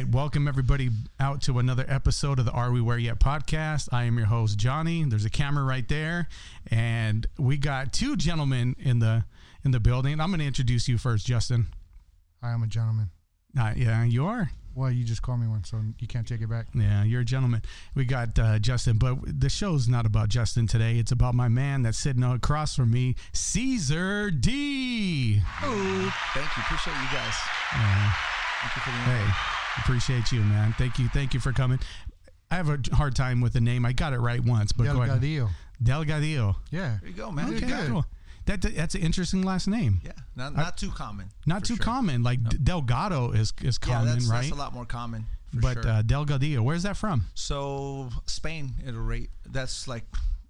All right, welcome everybody out to another episode of the Are We Where Yet podcast. I am your host Johnny. There's a camera right there, and we got two gentlemen in the in the building. I'm going to introduce you first, Justin. I am a gentleman. Uh, yeah, you are. Well, you just called me one, so you can't take it back. Yeah, you're a gentleman. We got uh, Justin, but the show's not about Justin today. It's about my man that's sitting across from me, Caesar D. Oh, thank you. Appreciate you guys. Uh, Thank you for the hey, invite. Appreciate you, man. Thank you, thank you for coming. I have a hard time with the name. I got it right once, but go ahead. Delgadillo. Delgadillo. Yeah. There you go, man. Okay, Good. cool. That that's an interesting last name. Yeah, not, not too common. Not too sure. common. Like D- Delgado is is Yeah, common, that's, right? that's a lot more common. For but sure. uh, Delgadillo, where's that from? so Spain, at a rate. That's like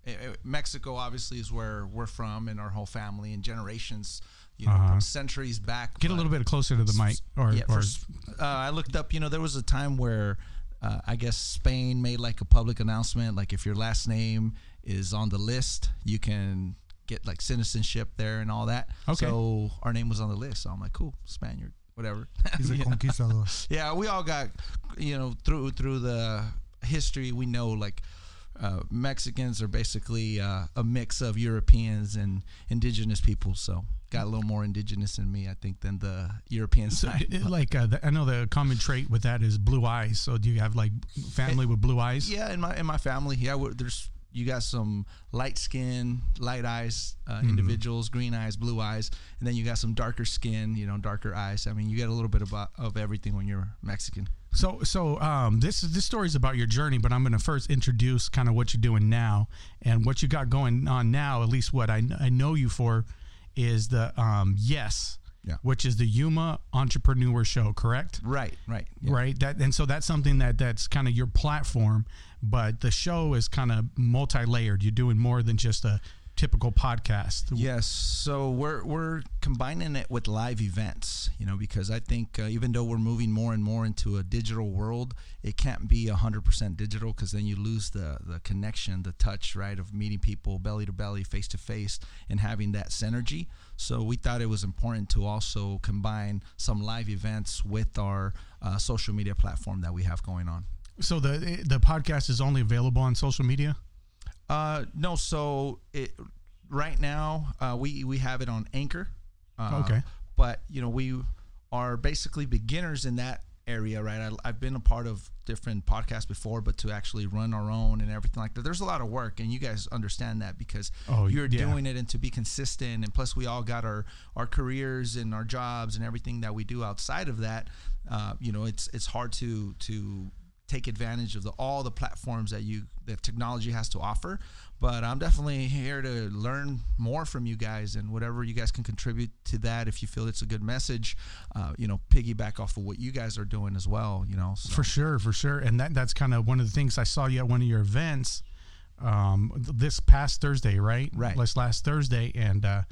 eh, eh, Mexico. Obviously, is where we're from, and our whole family and generations. You know, Uh-huh. centuries back. Get a little bit closer to the mic, or, yeah, or for uh, I looked up. You know, there was a time where uh, I guess Spain made like a public announcement, like if your last name is on the list, you can get like citizenship there and all that. Okay. So our name was on the list. So I'm like, cool, Spaniard, whatever. He's a conquistador. Yeah, we all got, you know, through through the history, we know like. Uh, Mexicans are basically uh, a mix of Europeans and indigenous people, so got a little more indigenous in me, I think, than the European side. d- like uh, the, I know the common trait with that is blue eyes. So do you have like family with blue eyes? Yeah, in my in my family, yeah, there's you got some light skin, light eyes uh, Mm-hmm. individuals, green eyes, blue eyes, and then you got some darker skin, you know, darker eyes. I mean, you get a little bit of of everything when you're Mexican. So so um, this is this story is about your journey, but I'm going to first introduce kind of what you're doing now and what you got going on now. At least what I, I know you for is the um, yes, Yeah. which is the Yuma Entrepreneur Show, correct? Right, right, yeah. Right. That and so that's something that that's kind of your platform, but the show is kind of multi-layered. You're doing more than just a typical podcast. Yes, so we're we're combining it with live events, you know, because I think uh, even though we're moving more and more into a digital world, it can't be hundred percent digital because then you lose the the connection, the touch, right, of meeting people belly to belly, face to face, and having that synergy. So we thought it was important to also combine some live events with our uh, social media platform that we have going on. So the the podcast is only available on social media. Uh, no, so it right now uh, we we have it on Anchor. Uh, Okay. But you know we are basically beginners in that area, right? I, I've been a part of different podcasts before, but to actually run our own and everything like that, there's a lot of work, and you guys understand that because Oh, you're yeah. doing it and to be consistent, and plus we all got our our careers and our jobs and everything that we do outside of that. Uh, you know, it's it's hard to to take advantage of the all the platforms that you that technology has to offer but i'm definitely here to learn more from you guys and whatever you guys can contribute to that if you feel it's a good message uh, you know piggyback off of what you guys are doing as well you know so. For sure, for sure, and that that's kind of one of the things I saw you at one of your events um, this past Thursday, right? Right. Last last Thursday, and uh,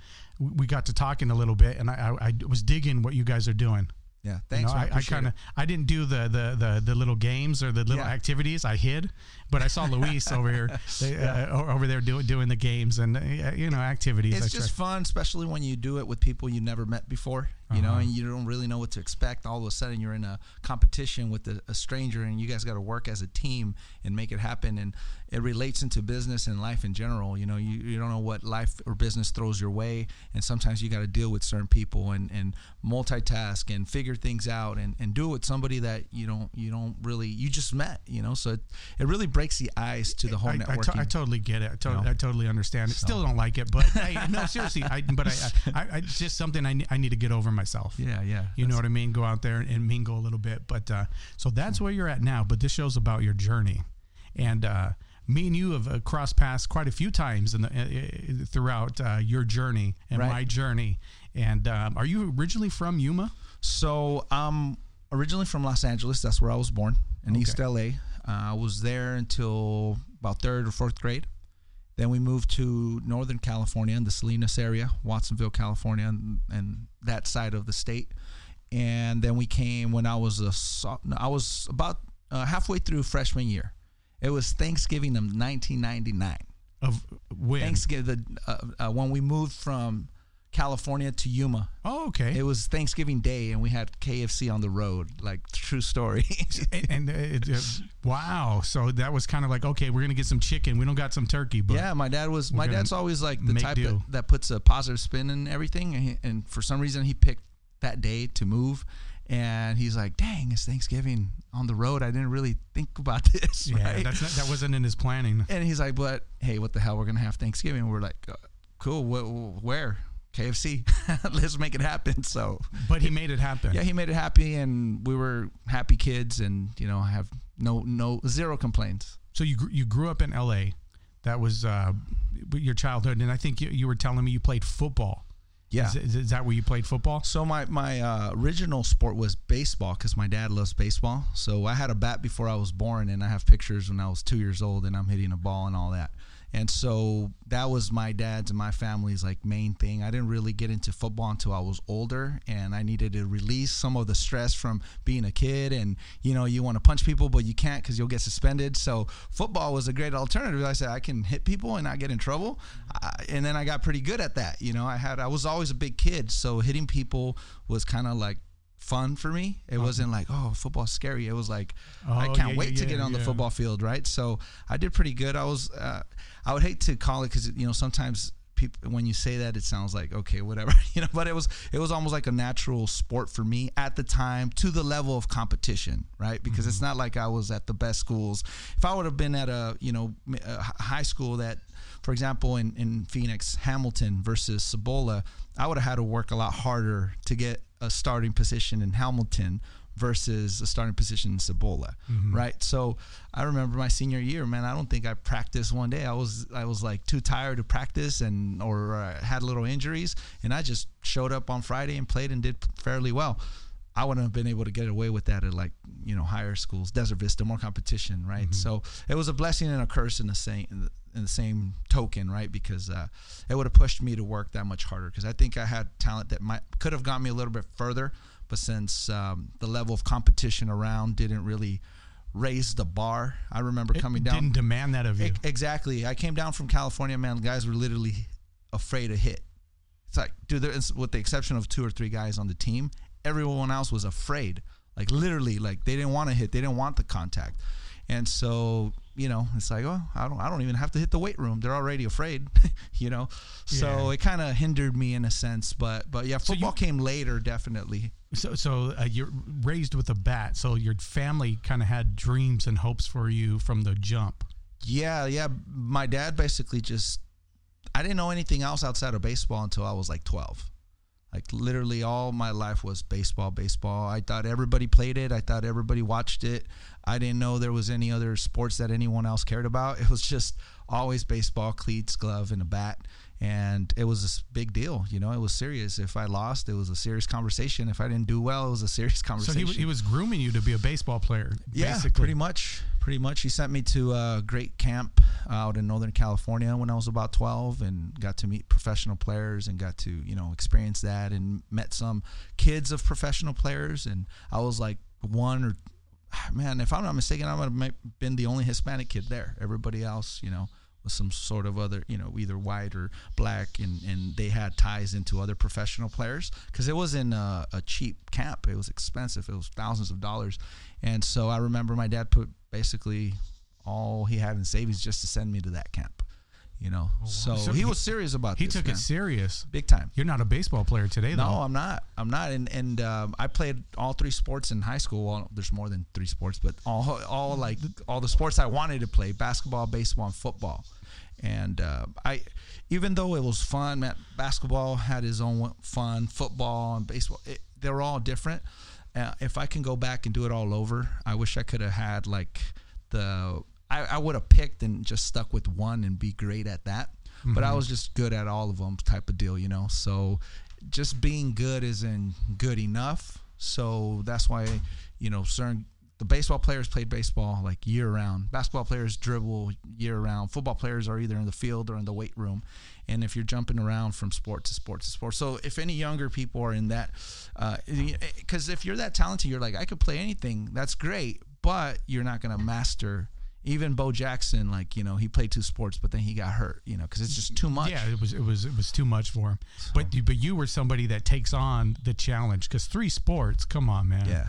we got to talking a little bit, and I, I, I was digging what you guys are doing. Yeah You thanks know, man. I, I kind of. I didn't do the, the the the little games or the little Yeah. activities. I hid, but I saw Luis over here they, uh, over there doing doing the games and uh, you know activities. I it's just tried- fun especially when you do it with people you never met before you know Uh-huh. and you don't really know what to expect all of a sudden you're in a competition with a, a stranger and you guys got to work as a team and make it happen and it relates into business and life in general you know you, you don't know what life or business throws your way and sometimes you got to deal with certain people and, and multitask and figure things out and, and do it with somebody that you don't you don't really you just met you know so it, it really breaks the ice to the whole I, I, to- I totally get it. I, to- You know? I totally understand. it. Still don't like it, but I, no, seriously. I, but I, I, I, it's just something I, I need to get over myself. yeah yeah You know what I mean? Go out there and mingle a little bit. But uh, so that's where you're at now. But this show's about your journey, and uh, me and you have uh, crossed paths quite a few times in the, uh, uh, throughout uh, your journey and Right. my journey. And um, are you originally from Yuma? So I'm originally from Los Angeles. That's where I was born in Okay. East LA. Uh, I was there until about third or fourth grade. Then we moved to Northern California in the Salinas area, Watsonville, California, and, and that side of the state. And then we came when I was a I was about uh, halfway through freshman year. It was Thanksgiving of 1999. Of when? Thanksgiving, the, uh, uh, when we moved from California to Yuma. Oh, okay. It was Thanksgiving Day, and we had KFC on the road. Like true story. and, and it, uh, wow, so that was kind of like okay, we're gonna get some chicken. We don't got some turkey, but yeah, my dad was. My dad's always like the type that, that puts a positive spin in everything, and, he, and for some reason he picked that day to move. And he's like, "Dang, it's Thanksgiving on the road. I didn't really think about this." yeah, right? that's not, that wasn't in his planning. And he's like, "But hey, what the hell? We're gonna have Thanksgiving." We're like, uh, "Cool. Wh- where? KFC. Let's make it happen." So But he made it happen. yeah, he made it happy, and we were happy kids, and you know, I have no no zero complaints. So you you grew up in L.A. That was uh, your childhood, and I think you, you were telling me you played football. Yeah. Is, is, that where you played football? So my my uh, original sport was baseball because my dad loves baseball. So I had a bat before I was born, and I have pictures when I was two years old, and I'm hitting a ball and all that. And so that was my dad's and my family's like main thing. I didn't really get into football until I was older, and I needed to release some of the stress from being a kid. And you know, you want to punch people, but you can't because you'll get suspended. So football was a great alternative. I said I can hit people and not get in trouble, uh, and then I got pretty good at that. You know, I had I was always a big kid, so hitting people was kind of like fun for me. It wasn't like, oh, football's scary. It was like, I Oh, can't yeah, wait yeah, to yeah, get on the football field, right? So I did pretty good. I was, uh, I would hate to call it because you know sometimes people when you say that it sounds like okay, whatever, you know. But it was it was almost like a natural sport for me at the time to the level of competition, right? Because it's not like I was at the best schools. If I would have been at a you know a high school that for example, in, in Phoenix, Hamilton versus Cibola, I would have had to work a lot harder to get a starting position in Hamilton versus a starting position in Cibola, right? So I remember my senior year, man. I don't think I practiced one day. I was I was like too tired to practice and or uh, had little injuries, and I just showed up on Friday and played and did fairly well. I wouldn't have been able to get away with that at like you know higher schools, Desert Vista, more competition, right? So it was a blessing and a curse in the same in the, same token, right? Because uh, it would have pushed me to work that much harder. Because I think I had talent that might could have got me a little bit further, but since um, the level of competition around didn't really raise the bar, I remember It coming down. didn't demand that of you. E- Exactly. I came down from California, man. Guys were literally afraid to hit. It's like, dude, there is, with the exception of two or three guys on the team, everyone else was afraid. Like literally, like they didn't want to hit. They didn't want the contact. And so, you know, it's like, oh, I don't, I don't even have to hit the weight room. They're already afraid, you know. So Yeah. it kind of hindered me in a sense. But, but yeah, So you- football came later, definitely. So, so uh, you're raised with a bat. So your family kind of had dreams and hopes for you from the jump. Yeah, yeah. My dad basically just I didn't know anything else outside of baseball until I was like 12. Like literally all my life was baseball, baseball. I thought everybody played it. I thought everybody watched it. I didn't know there was any other sports that anyone else cared about. It was just always baseball, cleats, glove, and a bat. And it was a big deal, you know. It was serious. If I lost, it was a serious conversation. If I didn't do well, it was a serious So conversation. he, he was grooming you to be a baseball player. Yeah, basically. pretty much. Pretty much. He sent me to a great camp out in Northern California when I was about 12 and got to meet professional players and got to, you know, experience that and met some kids of professional players. And I was like one or, man, if I'm not mistaken, I would have been the only Hispanic kid there. Everybody else, you know, some sort of other, you know, either white or black, and, and they had ties into other professional players because it wasn't a, a cheap camp. It was expensive. It was thousands of dollars, and so I remember my dad put basically all he had in savings just to send me to that camp. You know, so, So he, he- was serious about He this. took man. it serious. big time. You're not a baseball player today, though. No, I'm not. I'm not. And and um, I played all three sports in high school. Well, there's more than three sports, but all all like all the sports I wanted to play: basketball, baseball, and football. And uh, I, even though it was fun, man, basketball had his own fun. Football and baseball, it, they were all different. Uh, if I can go back and do it all over, I wish I could have had like the. I, I would have picked and just stuck with one and be great at that. But I was just good at all of them, type of deal, you know. So just being good isn't good enough. So that's why, you know, certain the baseball players played baseball like year round. Basketball players dribble year round. Football players are either in the field or in the weight room. And if you're jumping around from sport to sport to sport, so if any younger people are in that, uh, because eh, if you're that talented, you're like I could play anything. That's great, but you're not gonna master even Bo Jackson, like you know, he played two sports, but then he got hurt, you know, because it's just too much. Yeah, it was it was it was too much for him. But you- but you were somebody that takes on the challenge because three sports. Come on, man. yeah.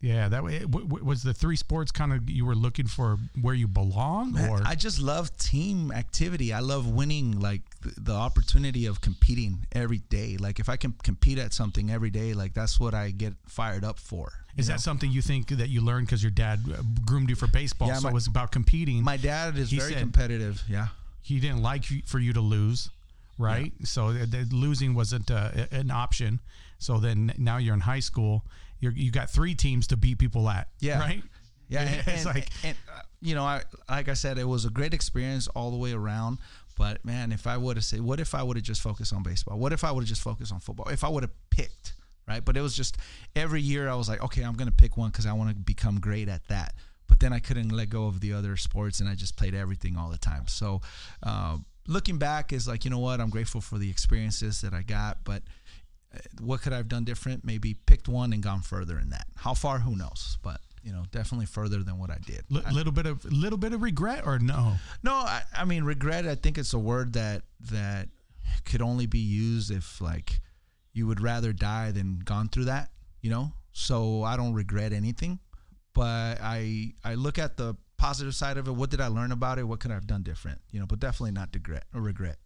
Yeah. That way, w- w- was the three sports kind of you were looking for where you belong, Man, or I just love team activity. I love winning, like the, the opportunity of competing every day. Like if I can compete at something every day, like that's what I get fired up for. is that something you think that you learned because your dad uh, groomed you for baseball? Yeah, so my- it was about competing. My dad is He very said- competitive. Yeah. he didn't like for you to lose, right? So th- th- losing wasn't uh, an option. So then now you're in high school. You're, you got three teams to beat people at. Yeah. Right. Yeah, and, It's and- like- and, uh, you know, I like I said, it was a great experience all the way around. But man, if I would have said, what if I would have just focused on baseball? What if I would have just focused on football? If I would have picked, right? But it was just every year I was like, okay, I'm gonna pick one because I want to become great at that. But then I couldn't let go of the other sports, and I just played everything all the time. So, uh, looking back is like, you know what? I'm grateful for the experiences that I got, but what could I have done different? Maybe picked one and gone further in that. How far? Who knows? But you know, definitely further than what I did. L- little bit of little bit of regret or no? No, I, I mean regret. I think it's a word that that could only be used if like you would rather die than gone through that. You know, so I don't regret anything, but I I look at the positive side of it. What did I learn about it? What could I have done different? You know, but definitely not regret or regret.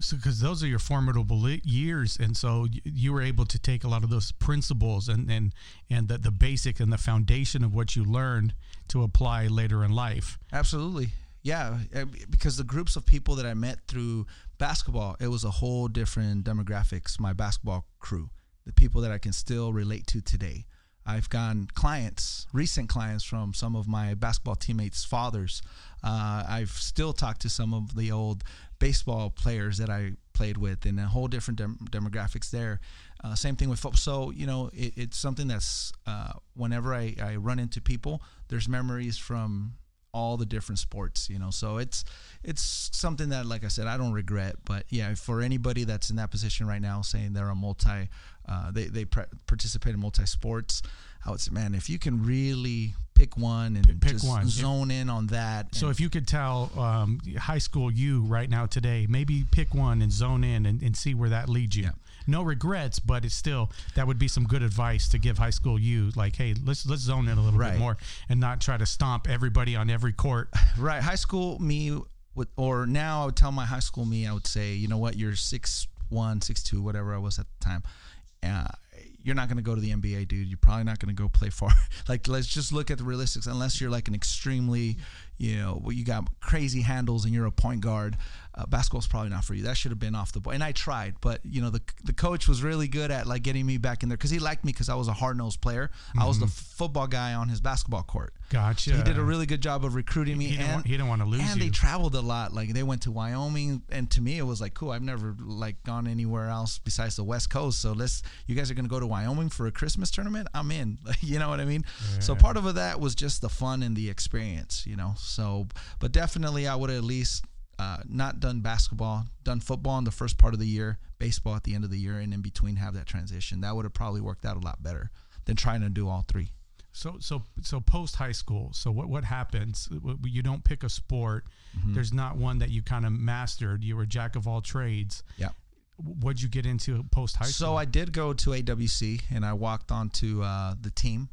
So because those are your formidable years, and so you were able to take a lot of those principles and and and the, the basic and the foundation of what you learned to apply later in life. Absolutely. Yeah, eh, because the groups of people that I met through basketball, it was a whole different demographics. My basketball crew, the people that I can still relate to today. I've gotten clients, recent clients from some of my basketball teammates' fathers. Uh, I've still talked to some of the old baseball players that I played with, and a whole different dem- demographics there. Uh, same thing with football. So you know, it, it's something that's uh, whenever I, I run into people, there's memories from all the different sports you know so it's it's something that like i said i don't regret but yeah for anybody that's in that position right now saying they're a multi uh, they, they pre- participate in multi sports i would say man if you can really pick one and pick just one. Zone in on that So if you could tell um, high school you right now today, maybe pick one and zone in and, and see where that leads you. Yeah. No regrets, but it's still that would be some good advice to give high school you. Like, hey, let's let's zone in a little Right. bit more and not try to stomp everybody on every court. right high school me would or now i would tell my high school me i would say you know what you're six one six two whatever i was at the time uh, you're not going to go to the nba dude. You're probably not going to go play far. Like let's just look at the realistics unless you're like an extremely you know you got crazy handles and you're a point guard uh, basketball's probably not for you that should have been off the board and i tried but you know the, the coach was really good at like getting me back in there because he liked me because i was a hard-nosed player i was the football guy on his basketball court Gotcha. he did a really good job of recruiting me, He didn't and want- he didn't want to lose And you. they traveled a lot. Like they went to Wyoming, and to me, it was like cool. I've never like gone anywhere else besides the West Coast. So let's. You guys are gonna go to Wyoming for a Christmas tournament? I'm in. you know what I mean? So part of that was just the fun and the experience. You know. So, but definitely, I would at least. Uh, not done basketball, done football in the first part of the year, baseball at the end of the year, and in between have that transition. That would have probably worked out a lot better than trying to do all three. So so so post high school. So what what happens? You don't pick a sport. Mm-hmm. There's not one that you kind of mastered. You were a jack of all trades. Yeah. What'd you get into post high school? So I did go to AWC and I walked onto uh, the team,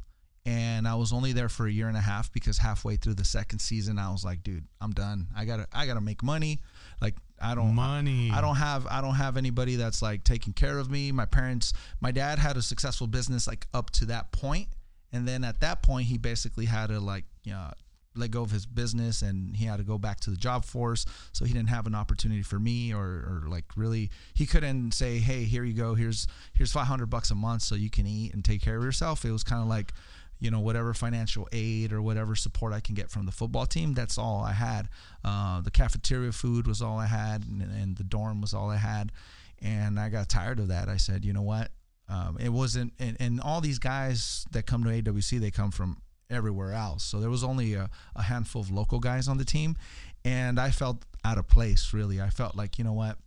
and I was only there for a year and a half because halfway through the second season, I was like, dude, I'm done. I gotta I gotta make money. Like I don't money. I don't have I don't have anybody that's like taking care of me. My parents, my dad had a successful business like up to that point, and then at that point, he basically had to like you know, let go of his business and he had to go back to the job force. So he didn't have an opportunity for me or, or like really he couldn't say, hey, here you go, here's here's 500 bucks a month so you can eat and take care of yourself. It was kind of like you know whatever financial aid or whatever support I can get from the football team. That's all I had. Uh, the cafeteria food was all I had, and, and the dorm was all I had. And I got tired of that. I said, you know what? Um, it wasn't, and, and all these guys that come to AWC, they come from everywhere else. So there was only a, a handful of local guys on the team, and I felt out of place. Really, I felt like you know what?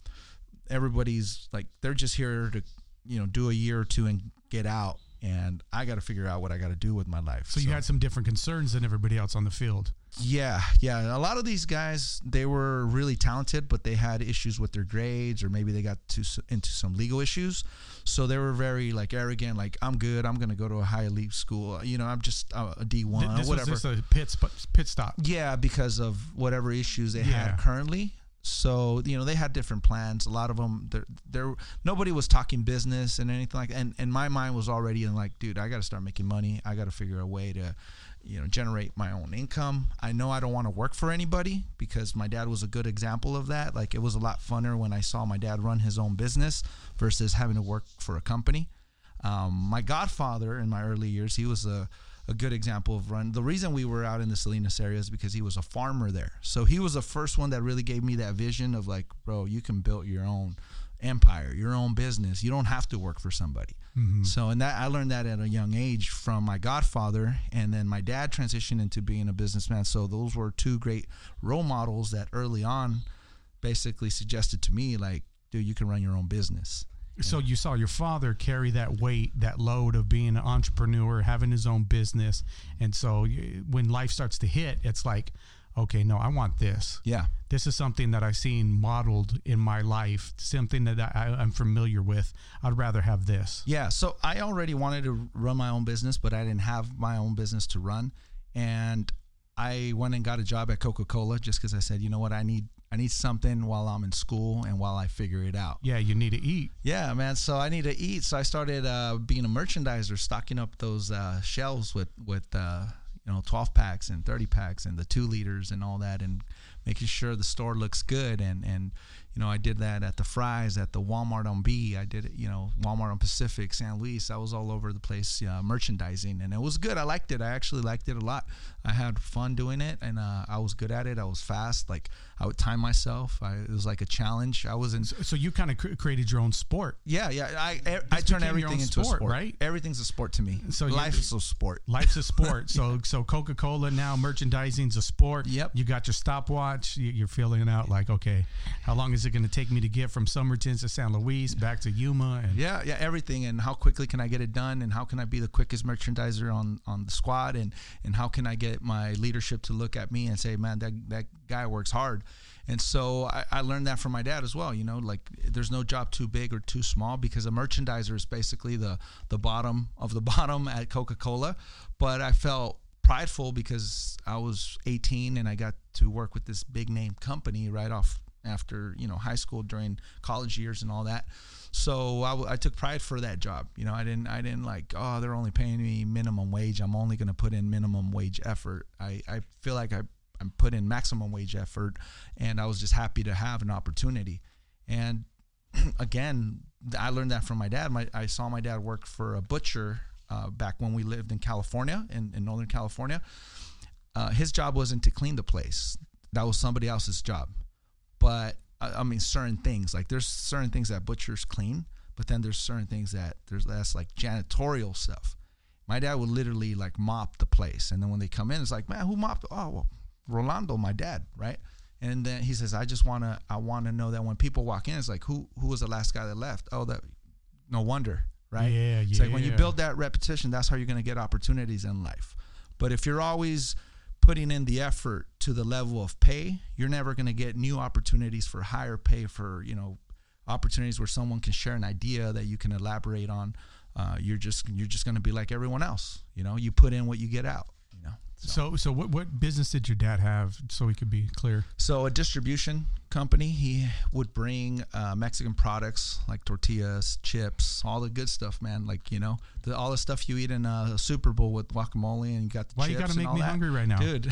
Everybody's like they're just here to you know do a year or two and get out and I got to figure out what I got to do with my life. So, you had some different concerns than everybody else on the field. Yeah, yeah. A lot of these guys, they were really talented, but they had issues with their grades, or maybe they got to, into some legal issues. So they were very like arrogant, like I'm good. I'm going to go to a high elite school. You know, I'm just uh, a D one, whatever. was just a pit pit stop. yeah, because of whatever issues they Yeah. had currently. So you know they had different plans. A lot of them, there, nobody was talking business and anything like. And and my mind was already in like, dude, I got to start making money. I got to figure a way to, you know, generate my own income. I know I don't want to work for anybody because my dad was a good example of that. Like it was a lot funner when I saw my dad run his own business versus having to work for a company. Um, my godfather in my early years, he was a, a good example of run. The reason we were out in the Salinas area is because he was a farmer there. So he was the first one that really gave me that vision of like, bro, you can build your own empire, your own business. You don't have to work for somebody. Mm-hmm. So, and that I learned that at a young age from my godfather, and then my dad transitioned into being a businessman. So those were two great role models that early on basically suggested to me, like, dude, you can run your own business. So you saw your father carry that weight, that load of being an entrepreneur, having his own business, and so you, when life starts to hit, it's like, okay, no, I want this. Yeah. This is something that I've seen modeled in my life, something that I, I'm familiar with. I'd rather have this. Yeah, so I already wanted to run my own business, but I didn't have my own business to run, and I went and got a job at Coca Cola just because I said, you know what, I need I need something while I'm in school and while I figure it out. Yeah, you need to eat. Yeah, man. So I need to eat. So I started uh, being a merchandiser, stocking up those uh, shelves with with uh, you know 12 packs and 30 packs and the two liters and all that, and making sure the store looks good. And and you know I did that at the Fry's, at the Walmart on B. I did it, you know Walmart on Pacific, San Luis. I was all over the place uh, merchandising, and it was good. I liked it. I actually liked it a lot. I had fun doing it, and uh, I was good at it. I was fast. Like I would time myself. I, it was like a challenge. I was in So you kind of cr- created your own sport. yeah, yeah. I I, I turn everything into sport, a sport, right? Everything's a sport to me. So So life is a sport. Life's a sport. so so Coca Cola now merchandising's a sport. Yep. You got your stopwatch. You- You're feeling out like, okay, how long is it going to take me to get from Somerton to San Luis back to Yuma? And Yeah, yeah, everything. And how quickly can I get it done? And how can I be the quickest merchandiser on on the squad? And and how can I get my leadership to look at me and say, man, that that guy works hard. And so I, I learned that from my dad as well. You know, like there's no job too big or too small because a merchandiser is basically the the bottom of the bottom at Coca Cola. But I felt prideful because I was 18 and I got to work with this big name company right off after you know high school during college years and all that. So I, took pride for that job. You know, I didn't I didn't like oh they're only paying me minimum wage. I'm only going to put in minimum wage effort. I, I feel like I I put in maximum wage effort, and I was just happy to have an opportunity. And again, I learned that from my dad. My I saw my dad work for a butcher uh, back when we lived in California, in, in Northern California. Uh, his job wasn't to clean the place; that was somebody else's job. But I, I mean, certain things like there's certain things that butchers clean, but then there's certain things that there's that's like janitorial stuff. My dad would literally like mop the place, and then when they come in, it's like, man, who mopped? Oh, well, Rolando, my dad, right? And then he says, I just wanna, I wanna know that when people walk in, it's like, who, who was the last guy that left? Oh, that, no wonder, right? Yeah, It's like when you build that repetition, that's how you're gonna get opportunities in life. But if you're always putting in the effort to the level of pay, you're never gonna get new opportunities for higher pay for you know opportunities where someone can share an idea that you can elaborate on. Uh, you're just you're just gonna be like everyone else. You know, you put in what you get out. Know. so so what what business did your dad have? So we could be clear. So a distribution company, he would bring uh, Mexican products like tortillas, chips, all the good stuff, man. Like you know, the, all the stuff you eat in a Super Bowl with guacamole, and you got the chips. Why you gotta make me that. hungry right now? dude?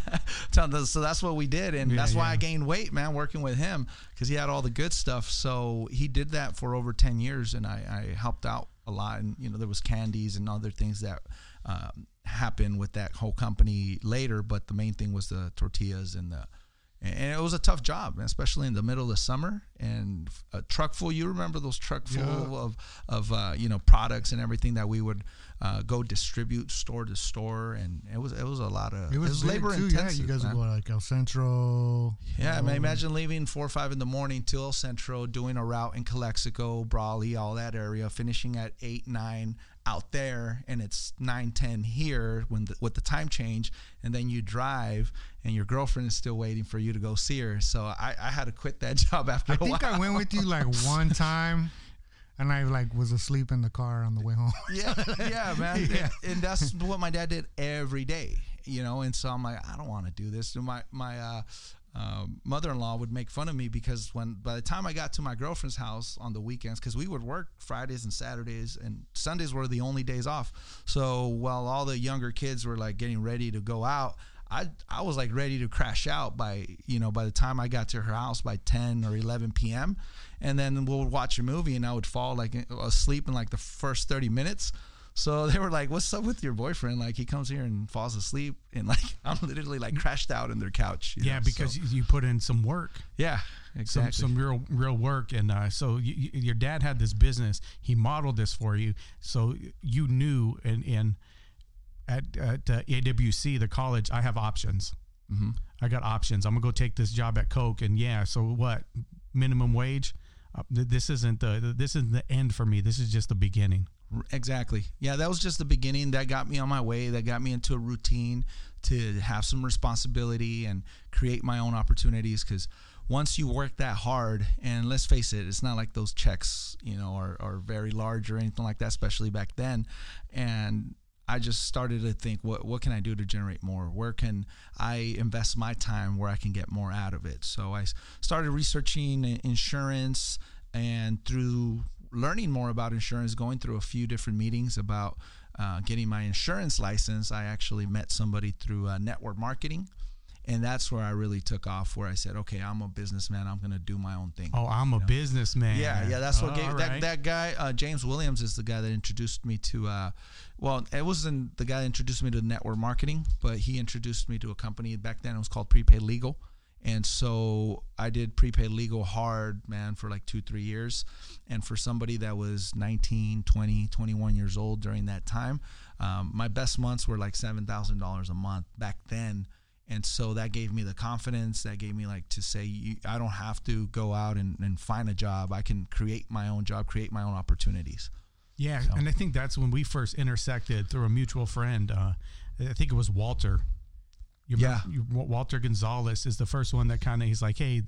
so so that's what we did, and Yeah, that's why yeah. I gained weight, man, working with him because he had all the good stuff. So he did that for over ten years, and I, I helped out a lot. And you know, there was candies and other things that. Um, happened with that whole company later but the main thing was the tortillas and the and it was a tough job, especially in the middle of the summer. And a truck full, you remember those truck full Yeah. of of uh, you know products and everything that we would uh, go distribute store to store, and it was it was a lot of It was, big, labor too. intensive. Yeah, you guys man. would go like El Centro. Yeah, I mean, imagine leaving four or five in the morning to El Centro, doing a route in Calexico, Brawley, all that area, finishing at eight, nine out there, and it's nine, ten here when the, with the time change, and then you drive, and your girlfriend is still waiting for you to go see her. So I, I had to quit that job after I a think while. I went with you like one time, and I like was asleep in the car on the way home. yeah, yeah, man. Yeah. And, and that's what my dad did every day, you know. And so I'm like, I don't want to do this. And my my uh, uh, mother-in-law would make fun of me because when by the time I got to my girlfriend's house on the weekends, because we would work Fridays and Saturdays, and Sundays were the only days off. So while all the younger kids were like getting ready to go out. I, I was like ready to crash out by you know by the time I got to her house by 10 or 11 p.m. and then we'll watch a movie and I would fall like asleep in like the first 30 minutes so they were like, "What's up with your boyfriend? Like he comes here and falls asleep, and like I'm literally like crashed out in their couch." Yeah, know, because so- you put in some work. yeah, some exactly. some real real work and uh, so you, you, your dad had this business he modeled this for you so you knew and and at, at uh, AWC the college I have options Mhm. I got options I'm gonna go take this job at Coke and yeah so what minimum wage uh, th- this isn't the this isn't the end for me this is just the beginning Exactly. Yeah, that was just the beginning. That got me on my way. That got me into a routine to have some responsibility and create my own opportunities. Because once you work that hard, and let's face it, it's not like those checks, you know, are, are very large or anything like that, especially back then. And I just started to think, what what can I do to generate more? Where can I invest my time where I can get more out of it? So I started researching insurance, and through learning more about insurance, going through a few different meetings about uh, getting my insurance license, I actually met somebody through uh, network marketing. And that's where I really took off. Where I said, "Okay, I'm a businessman. I'm going to do my own thing." oh I'm a businessman Yeah, yeah, that's what gave that, right. that guy. Uh, James Williams is the guy that introduced me to. Uh, well, it wasn't the guy that introduced me to network marketing, but he introduced me to a company back then. It was called Prepaid Legal, and so I did prepaid legal hard, man, for like two, three years. And for somebody that was 19, 20, 21 years old during that time, um, my best months were like seven thousand dollars a month back then and so that gave me the confidence that gave me like to say you, i don't have to go out and, and find a job i can create my own job create my own opportunities Yeah, and I think that's when we first intersected through a mutual friend. Uh, I think it was Walter. Yeah. Walter Gonzalez is the first one that kind of he's like, hey,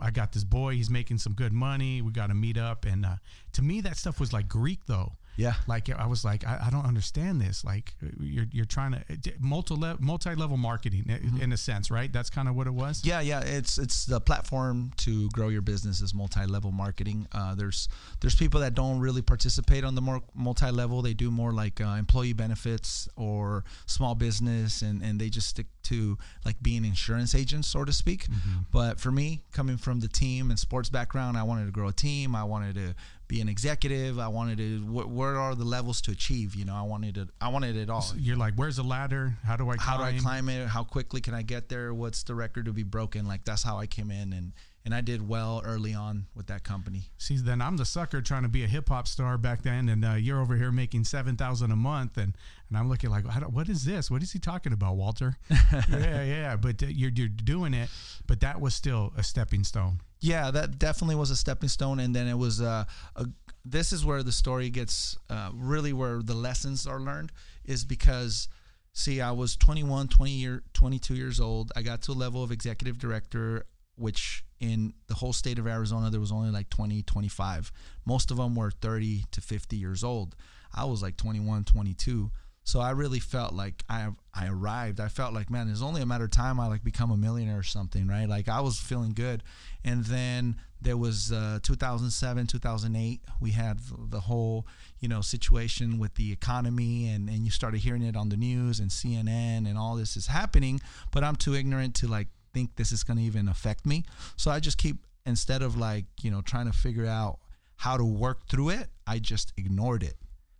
I got this boy. He's making some good money. We got to meet up. And uh, to me, that stuff was like Greek though. yeah Like I was like, I, I don't understand this. Like you're you're trying to multi multi level marketing Mm-hmm. in a sense, right? That's kind of what it was. Yeah, yeah, it's it's the platform to grow your business is multi-level marketing. Uh, there's there's people that don't really participate on the more multi-level. They do more like uh, employee benefits or small business, and and they just stick to like being insurance agents, so to speak. Mm-hmm. But for me, coming from the team and sports background, I wanted to grow a team. I wanted to be an executive. I wanted to. Wh- where are the levels to achieve? You know, I wanted to. I wanted it all. You're like, where's the ladder? How do I climb? how do I climb it? How quickly can I get there? What's the record to be broken? Like that's how I came in and and I did well early on with that company. See, then I'm the sucker trying to be a hip hop star back then, and uh, you're over here making seven thousand a month, and and I'm looking like, I don't, what is this? What is he talking about, Walter? yeah, yeah, but uh, you're you're doing it, but that was still a stepping stone. Yeah, that definitely was a stepping stone, and then it was uh, a. This is where the story gets uh, really where the lessons are learned is because. See, I was 21, 20 year, 22 years old. I got to a level of executive director, which in the whole state of Arizona, there was only like 20, 25. Most of them were 30 to 50 years old. I was like 21, 22. So I really felt like I I arrived. I felt like man, it's only a matter of time I like become a millionaire or something, right? Like I was feeling good. And then there was uh, 2007, 2008. We had the whole you know situation with the economy, and and you started hearing it on the news and CNN, and all this is happening. But I'm too ignorant to like think this is going to even affect me. So I just keep instead of like you know trying to figure out how to work through it, I just ignored it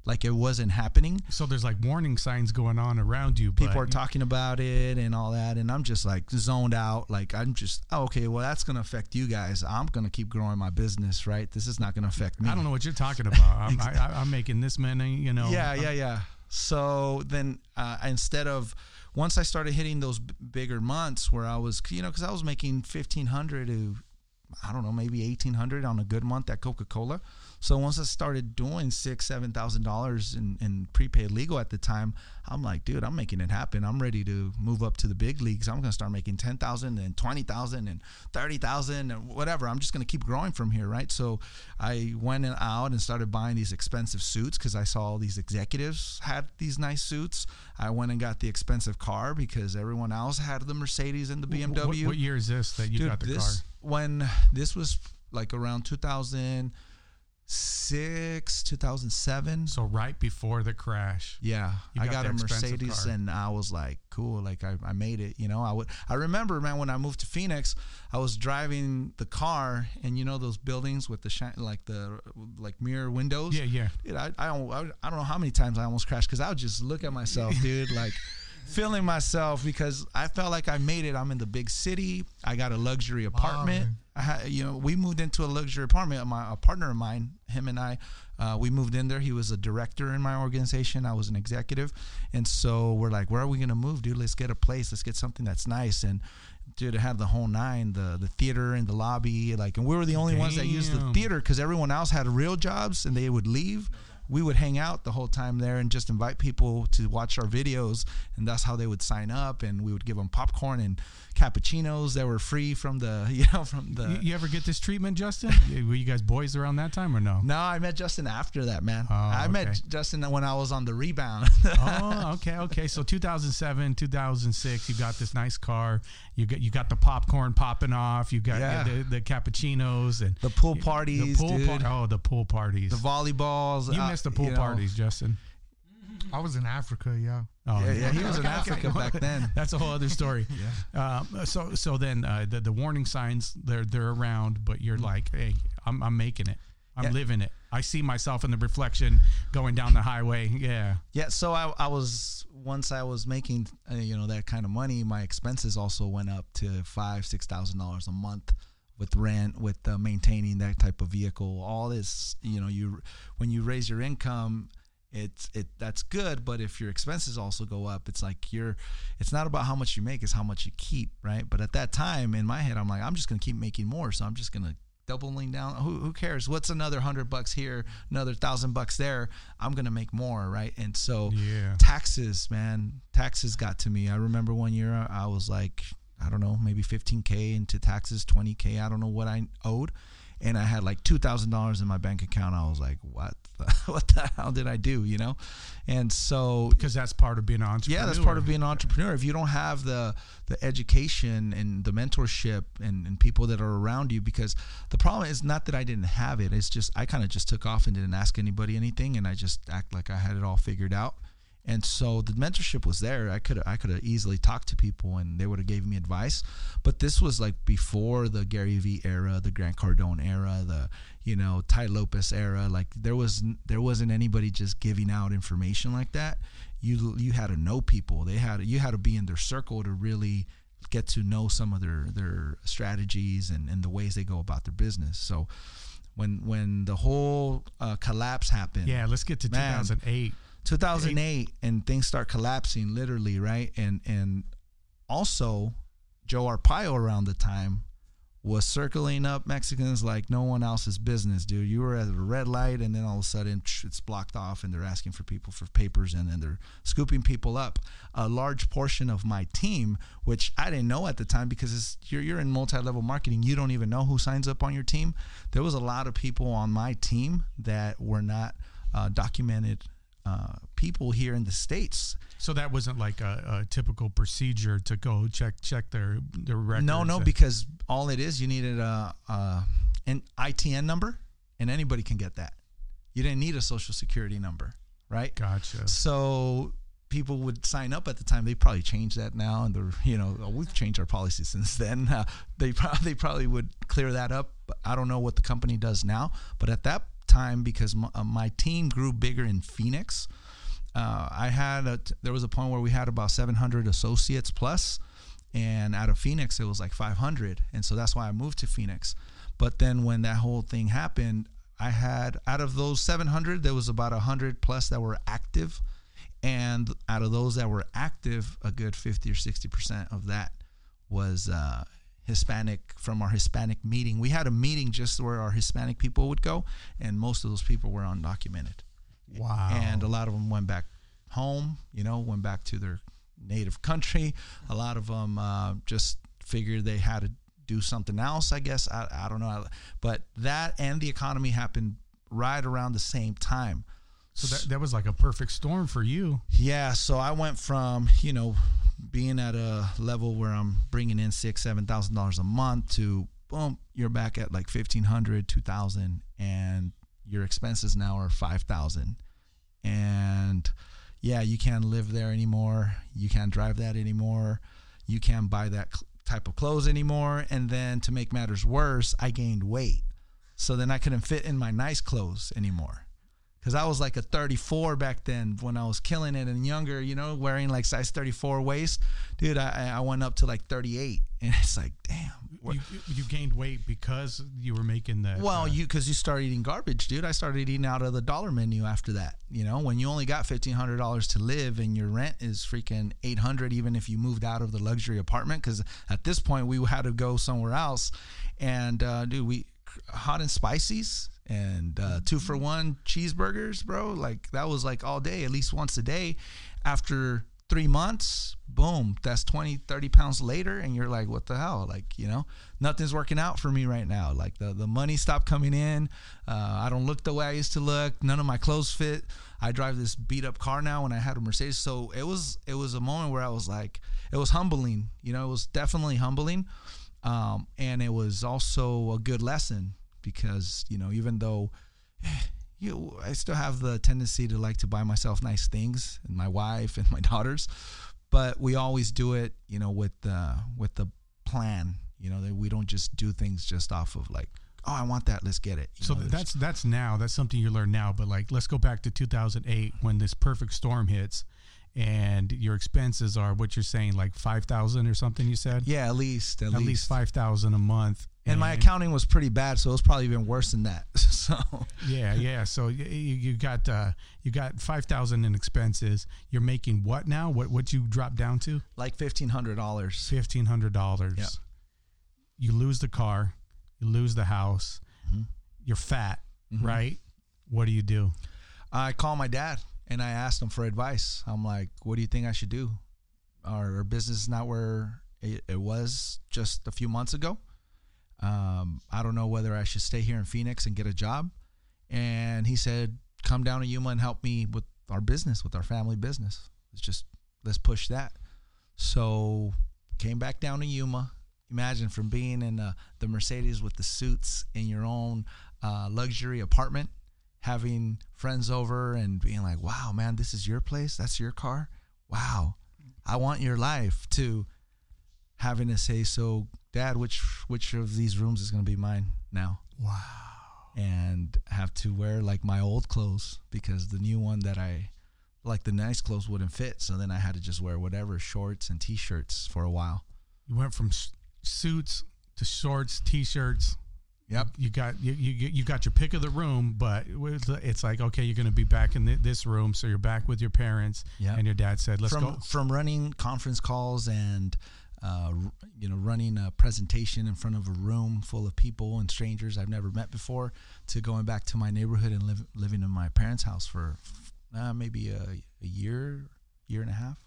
like it wasn't happening. So there's like warning signs going on around you. People are talking about it and all that, and I'm just like zoned out. Like I'm just oh, okay. Well, that's gonna affect you guys. I'm gonna keep growing my business, right? This is not gonna affect me. I don't know what you're talking about. I'm, I, I, I'm making this many, you know. Yeah, yeah, yeah. So then uh, instead of once I started hitting those b- bigger months where I was, you know, because I was making fifteen hundred to I don't know, maybe eighteen hundred on a good month at Coca Cola. So once I started doing six, seven thousand dollars in, in prepaid legal at the time, I'm like, dude, I'm making it happen. I'm ready to move up to the big leagues. I'm gonna start making ten thousand and twenty thousand and thirty thousand and whatever. I'm just gonna keep growing from here, right? So I went out and started buying these expensive suits because I saw all these executives had these nice suits. I went and got the expensive car because everyone else had the Mercedes and the BMW. What, what year is this that you Dude, got the this, car? When this was like around 2006, 2007. So right before the crash. Yeah, You I got got a Mercedes, car. and I was like, "Cool!" Like I, I made it. You know, I would. I remember, man, when I moved to Phoenix, I was driving the car, and you know those buildings with the shine, like the like mirror windows. Yeah, yeah. Dude, I, I don't, I, I don't know how many times I almost crashed because I would just look at myself, dude, like feeling myself because I felt like I made it. I'm in the big city. I got a luxury apartment. man. I had, you know, we moved into a luxury apartment. My a partner of mine, him and I, uh, we moved in there. He was a director in my organization. I was an executive, and so we're like, where are we gonna move, dude? Let's get a place. Let's get something that's nice. And dude, it had the whole nine, the the theater and the lobby, like, and we were the only ones that used the theater because everyone else had real jobs and they would leave. We would hang out the whole time there and just invite people to watch our videos, and that's how they would sign up. And we would give them popcorn and cappuccinos that were free from the, you know, from the. You, you ever get this treatment, Justin? Were you guys boys around that time or no? no, I met Justin after that, man. Oh, I met. Justin when I was on the rebound. oh, okay, okay. So 2007, 2006, you got this nice car. You got you got the popcorn popping off. You got Yeah. the, the cappuccinos and the pool the parties, pool dude. par- oh, the pool parties. the volleyballs. you uh, missed the pool you know. parties, Justin. I was in Africa, yeah. Oh, Yeah, yeah, he was in Okay, okay. Africa back then. That's a whole other story. Um, so so then uh, the the warning signs they're they're around, but you're like, hey, I'm I'm making it. I'm Yeah. living it. I see myself in the reflection going down the highway. Yeah. Yeah, so I, I was once I was making uh, you know that kind of money, my expenses also went up to five six thousand dollars a month with rent, with uh, maintaining that type of vehicle. All this, you know, you when you raise your income, it's it that's good. But if your expenses also go up, it's like you're. It's not about how much you make; it's how much you keep, right? But at that time, in my head, I'm like, I'm just gonna keep making more, so I'm just gonna doubling down. Who, who cares? What's another hundred bucks here, another thousand bucks there? I'm gonna make more, right? And so Yeah. taxes, man, taxes got to me. I remember one year I was like, I don't know, maybe 15k into taxes, 20k. I don't know what I owed, and I had like two thousand dollars in my bank account. I was like, what? The, what the hell did I do? You know? And so Because that's part of being an entrepreneur. yeah, that's part of being an entrepreneur. If you don't have the the education and the mentorship and, and people that are around you, because the problem is not that I didn't have it. It's just I kind of just took off and didn't ask anybody anything, and I just act like I had it all figured out. And so the mentorship was there. I could I could have easily talked to people and they would have gave me advice. But this was like before the Gary Vee era, the Grant Cardone era, the you know Tai Lopez era. Like there was there wasn't anybody just giving out information like that. You you had to know people. They had you had to be in their circle to really get to know some of their their strategies and, and the ways they go about their business. So when when the whole uh, collapse happened, Yeah, let's get to Man. 2008. 2008 and things start collapsing literally right? And and also joe arpaio around the time was circling up mexicans like no one else's business dude. You were at a red light and then all of a sudden it's blocked off and they're asking for people for papers and then they're scooping people up. A large portion of my team which i didn't know at the time because you're, you're in multi-level marketing. You don't even know who signs up on your team. There was a lot of people on my team that were not uh, documented uh, people here in the states. So that wasn't like a, a typical procedure to go check check their their records. No, no, because all it is, you needed a, a an ITIN number, and anybody can get that. You didn't need a social security number, right? gotcha. So people would sign up at the time. They probably changed that now, and they're you know we've changed our policy since then. Uh, they probably they probably would clear that up. But I don't know what the company does now, but at that time, because my, uh, my team grew bigger in Phoenix, uh, I had a, there was a point where we had about 700 associates plus, and out of Phoenix it was like 500, and so that's why I moved to Phoenix. But then when that whole thing happened, I had out of those 700, there was about 100 plus that were active, and out of those that were active, a good fifty or sixty percent of that was uh, Hispanic from our Hispanic meeting. We had a meeting just where our Hispanic people would go, and most of those people were undocumented. Wow. And a lot of them went back home, you know, went back to their native country. A lot of them uh, just figured they had to do something else, I guess. I, I don't know. But that and the economy happened right around the same time. so that, that was like a perfect storm for you. Yeah, so I went from you know being at a level where I'm bringing in six, seven thousand dollars a month to boom, you're back at like fifteen hundred, two thousand, and your expenses now are five thousand, and yeah, you can't live there anymore. You can't drive that anymore. You can't buy that cl- type of clothes anymore. And then to make matters worse, I gained weight, so then I couldn't fit in my nice clothes anymore because I was like a 34 back then when I was killing it and younger, you know, wearing like size 34 waist, dude. I I went up to like 38, and it's like, damn. You, you gained weight because you were making the. Well, uh, you because you started eating garbage, dude. I started eating out of the dollar menu after that. You know, when you only got fifteen hundred dollars to live and your rent is freaking eight hundred, even if you moved out of the luxury apartment. Because at this point, we had to go somewhere else. And uh, dude, we hot and spices and uh, two for one cheeseburgers, bro. Like that was like all day, at least once a day. After three months, boom, that's 20, 30 pounds later. And you're like, what the hell? Like, you know, nothing's working out for me right now. Like the, the money stopped coming in. Uh, I don't look the way I used to look. None of my clothes fit. I drive this beat up car now when I had a Mercedes. So it was, it was a moment where I was like, it was humbling, you know, it was definitely humbling. Um, and it was also a good lesson because, you know, even though you I still have the tendency to like to buy myself nice things and my wife and my daughters, but we always do it, you know, with the with the plan, you know, that we don't just do things just off of like, oh, I want that, let's get it. You So know, that's that's now. That's something you learn now. But like, let's go back to 2008 when this perfect storm hits, and your expenses are what you're saying, like five thousand or something. You said yeah, at least at, at least five thousand a month. And my accounting was pretty bad, so it was probably even worse than that. so Yeah, yeah. So you, you got uh, you got five thousand in expenses. You're making what now? What what you drop down to? like fifteen hundred dollars. Fifteen hundred dollars. Yeah. You lose the car, you lose the house. Mhm. You're fat, Mhm. right? What do you do? I call my dad and I asked him for advice. I'm like, what do you think I should do? Our, our business is not where it, it was just a few months ago. Um, I don't know whether I should stay here in Phoenix and get a job. And he said, come down to Yuma and help me with our business, with our family business. Let's just, let's push that. So came back down to Yuma. Imagine from being in uh, the Mercedes with the suits in your own uh, luxury apartment having friends over and being like, wow, man, this is your place. That's your car. Wow. I want your life to having to say, so dad, which, which of these rooms is going to be mine now? Wow. And have to wear like my old clothes because the new one that I like the nice clothes wouldn't fit. So then I had to just wear whatever shorts and t-shirts for a while. You went from suits to shorts, t-shirts. Yep. You got you, you you got your pick of the room, but it's like okay, you're going to be back in thi- this room, so you're back with your parents. Yep. And your dad said, "Let's from go." from running conference calls and uh, you know running a presentation in front of a room full of people and strangers I've never met before to going back to my neighborhood and live, living in my parents' house for uh, maybe a, a year year and a half.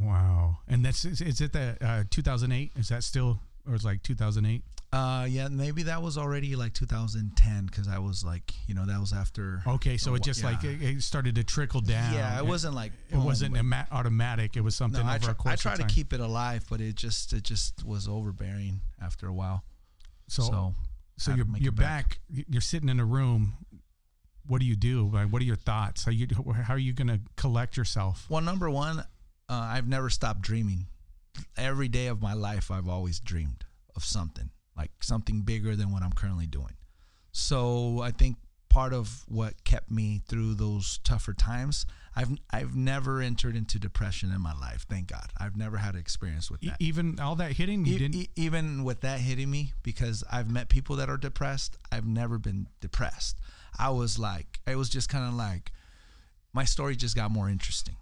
Wow. And that's is, is it the uh, 2008? Is that still or it's like 2008? Uh, yeah, maybe that was already like 2010 because I was like, you know, that was after. Okay, so it just like it, it started to trickle down. Yeah, it wasn't like It wasn't boom, ama- automatic. It was something No, I, over try, a course I try to keep it alive, but it just it just was overbearing after a while. so so so you're you're back. back. You're sitting in a room. What do you do? Like, what are your thoughts? How you how are you going to collect yourself? Well, number one, uh, I've never stopped dreaming. Every day of my life, I've always dreamed of something, like something bigger than what I'm currently doing. So I think part of what kept me through those tougher times, I've I've never entered into depression in my life. Thank God, I've never had an experience with E- that. even all that hitting, you E- didn't. e- even with that hitting me, because I've met people that are depressed, I've never been depressed. I was like, it was just kind of like, my story just got more interesting.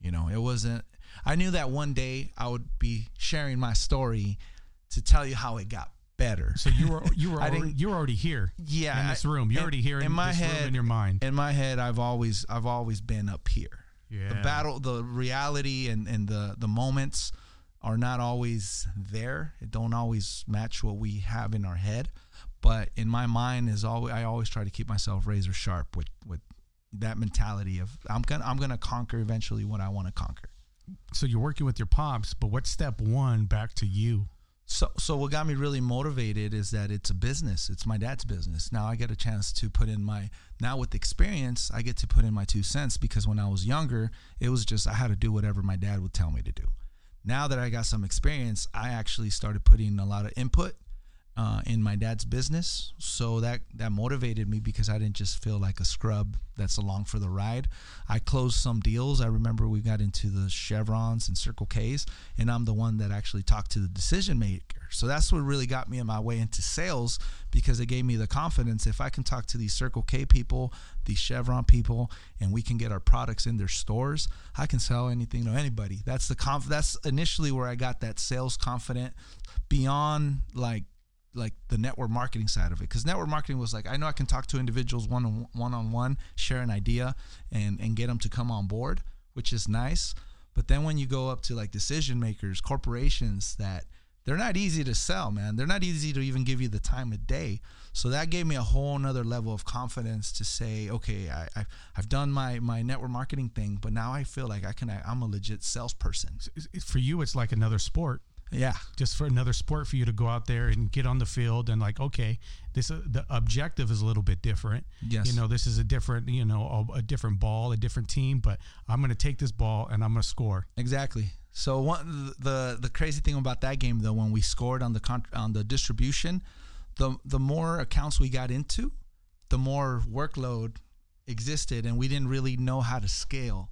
You know, it wasn't. I knew that one day I would be sharing my story to tell you how it got better. So you were you were already, you were already here yeah, in this room. You're in- already here in, in my this room head. in your mind. in my head, I've always I've always been up here. Yeah. The battle, the reality, and and the the moments are not always there. It don't always match what we have in our head. But in my mind is always I always try to keep myself razor sharp with with that mentality of I'm gonna I'm gonna conquer eventually what I want to conquer. So you're working with your pops, but what's step one back to you? So, so what got me really motivated is that it's a business. It's my dad's business. Now I get a chance to put in my now with experience, I get to put in my two cents because when I was younger, it was just I had to do whatever my dad would tell me to do. Now that I got some experience, I actually started putting a lot of input uh, in my dad's business. So that that motivated me because I didn't just feel like a scrub that's along for the ride. I closed some deals. I remember we got into the Chevrons and Circle K's, and I'm the one that actually talked to the decision maker. So that's what really got me in my way into sales because it gave me the confidence if I can talk to these Circle K people, these Chevron people, and we can get our products in their stores, I can sell anything to anybody. That's the conf- that's initially where I got that sales confident beyond like like the network marketing side of it. Because network marketing was like i know i can talk to individuals one on one on one share an idea and and get them to come on board which is nice. But then when you go up to like decision makers corporations that they're not easy to sell man. They're not easy to even give you the time of day. So that gave me a whole nother level of confidence to say okay I, I i've done my my network marketing thing but now i feel like i can i'm a legit salesperson. For you, it's like another sport. Yeah Just for another sport for you to go out there and get on the field and like, okay, this uh, the objective is a little bit different. Yes. You know, this is a different, you know, a, a different ball, a different team, but I'm going to take this ball and I'm going to score. Exactly. So one the the crazy thing about that game though, when we scored on the con- on the distribution, the the more accounts we got into, the more workload existed, and we didn't really know how to scale.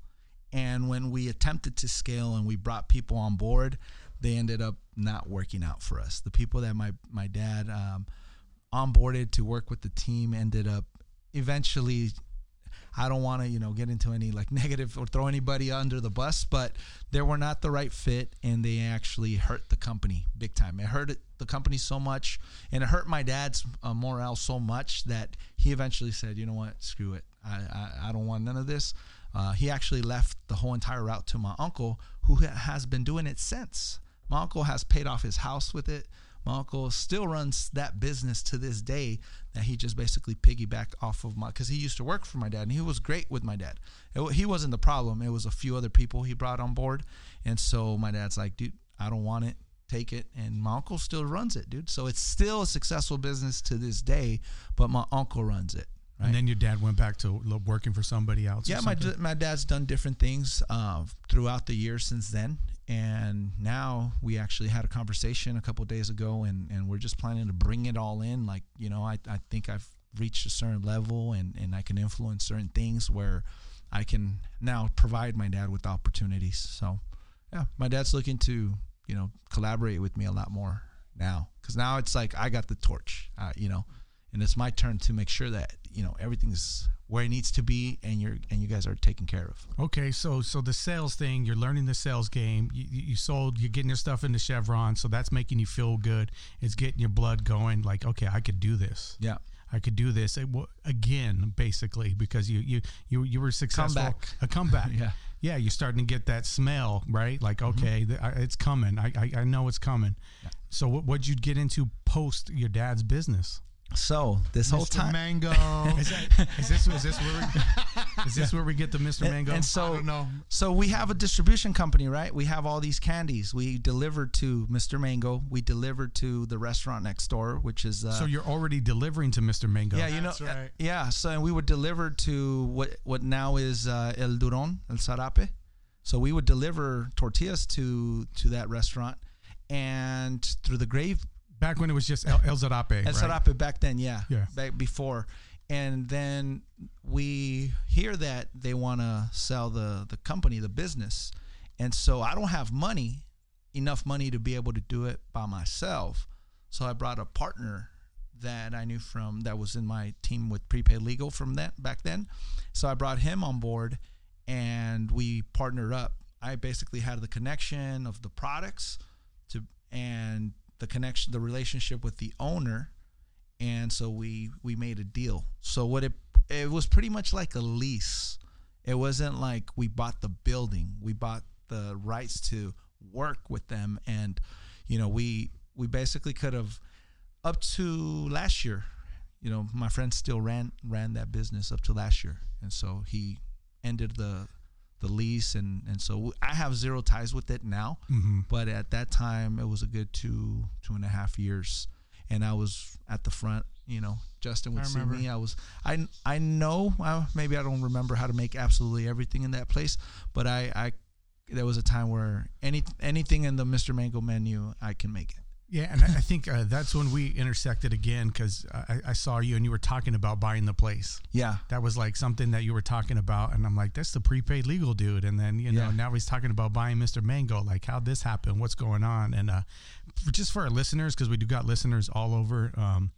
And when we attempted to scale and we brought people on board, they ended up not working out for us. The people that my my dad um, onboarded to work with the team ended up eventually I don't want to, you know, get into any like negative or throw anybody under the bus, but they were not the right fit and they actually hurt the company big time. It hurt the company so much and it hurt my dad's uh, morale so much that he eventually said, you know what, screw it. I, I, I don't want none of this. Uh, he actually left the whole entire route to my uncle, who has been doing it since. My uncle has paid off his house with it. My uncle still runs that business to this day that he just basically piggybacked off of my because he used to work for my dad and he was great with my dad. It, he wasn't the problem. It was a few other people he brought on board, and so my dad's like, dude, I don't want it. Take it, and my uncle still runs it, dude. So it's still a successful business to this day, but my uncle runs it. Right? And then your dad went back to working for somebody else. Yeah, my, my dad's done different things uh, throughout the years since then. And now we actually had a conversation a couple days ago, and, and we're just planning to bring it all in. Like, you know, I, I think I've reached a certain level and, and I can influence certain things where I can now provide my dad with opportunities. So, yeah, my dad's looking to, you know, collaborate with me a lot more now because now it's like I got the torch, uh, you know, and it's my turn to make sure that you know everything's where it needs to be and you're and you guys are taken care of Okay, so so the sales thing, you're learning the sales game. You, you sold, you're getting your stuff into Chevron, so that's making you feel good. It's getting your blood going. Like, okay, I could do this. yeah I could do this again, basically, because you you you you were successful. Comeback. A comeback. Yeah. yeah. You're starting to get that smell, right? Like, mm-hmm. okay, th- I- it's coming. I, I I know it's coming. So what what'd you get into post your dad's business? So this whole Mr. time Mango. Is, that, is this is this where we, is this where we get the Mr. Mango? and I so so we have a distribution company right we have all these candies we deliver to mr mango we deliver to the restaurant next door which is uh, so you're already delivering to Mr. Mango. yeah, you know, right. yeah. So and we would deliver to what what now is uh, El Duron, El Sarape. So we would deliver tortillas to to that restaurant, and through the grave Back when it was just El, El Zarape. El right? Back then, yeah, Yeah. back before, and then we hear that they want to sell the the company, the business, and so I don't have money, enough money to be able to do it by myself. So I brought a partner that I knew from that was in my team with prepaid legal from that back then. So I brought him on board, and we partnered up I basically had the connection of the products to and the connection, the relationship with the owner, and so we we made a deal. So what it it was pretty much like a lease. It wasn't like we bought the building. We bought the rights to work with them, and you know we we basically could have up to last year. You know, my friend still ran ran that business up to last year, and so he ended the the lease, and and so I have zero ties with it now. Mm-hmm. But at that time, it was a good two two and a half years, and I was at the front. You know, Justin would see me. I was I I know uh, maybe I don't remember how to make absolutely everything in that place, but I I there was a time where any anything in the Mr. Mango menu I can make it. Yeah, and I think uh, that's when we intersected again because I, I saw you and you were talking about buying the place. Yeah, That was like something that you were talking about, and I'm like, that's the prepaid legal dude. And then you know Yeah. now he's talking about buying Mr. Mango. Like, how'd this happened? What's going on? And uh, just for our listeners, because we do got listeners all over um,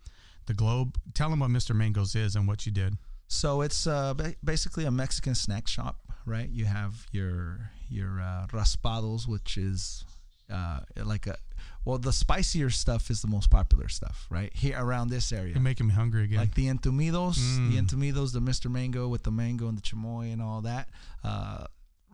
the globe, tell them what Mr. Mango's is and what you did. So it's uh, ba- basically a Mexican snack shop, right? You have your your uh, raspados, which is uh, like a well, the spicier stuff is the most popular stuff, right? Here around this area, You're making me hungry again. like the entumidos, the Mm. entumidos, the Mr. Mango with the mango and the chamoy and all that. Uh,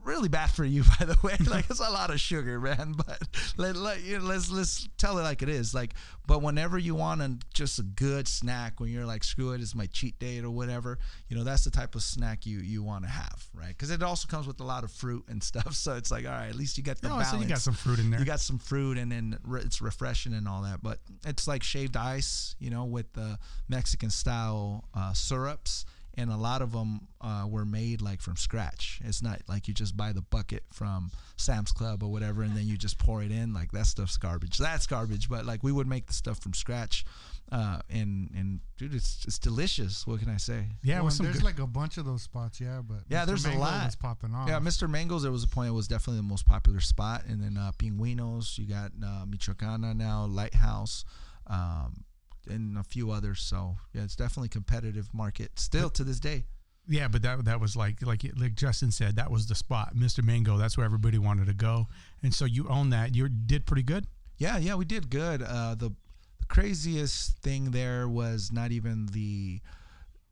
really bad for you, by the way. Like it's a lot of sugar, man. But let, let you know, let's let's tell it like it is. Like, but whenever you want a, just a good snack, when you're like, screw it, it's my cheat day or whatever. You know, that's the type of snack you you want to have, right? Because it also comes with a lot of fruit and stuff. So it's like, all right, at least you got the oh, balance so you got some fruit in there. you got some fruit and then re- it's refreshing and all that but it's like shaved ice you know with the mexican style uh, syrups and a lot of them uh, were made like from scratch it's not like you just buy the bucket from sam's club or whatever and then you just pour it in like that stuff's garbage that's garbage but like we would make the stuff from scratch uh, and and dude it's it's delicious what can i say yeah, Well, there's good. like a bunch of those spots, yeah. But Yeah, Mr. there's a lot. Was popping off. Yeah, Mr. Mango's. There was a point it was definitely the most popular spot, and then uh, Pingüinos. You got uh, Michoacana now, Lighthouse, um, and a few others. So yeah, it's definitely competitive market still to this day. yeah, but that that was like like like Justin said, that was the spot, Mr. Mango. That's where everybody wanted to go, and so you own that. You did pretty good. Yeah, yeah, we did good. Uh, the, the craziest thing there was not even the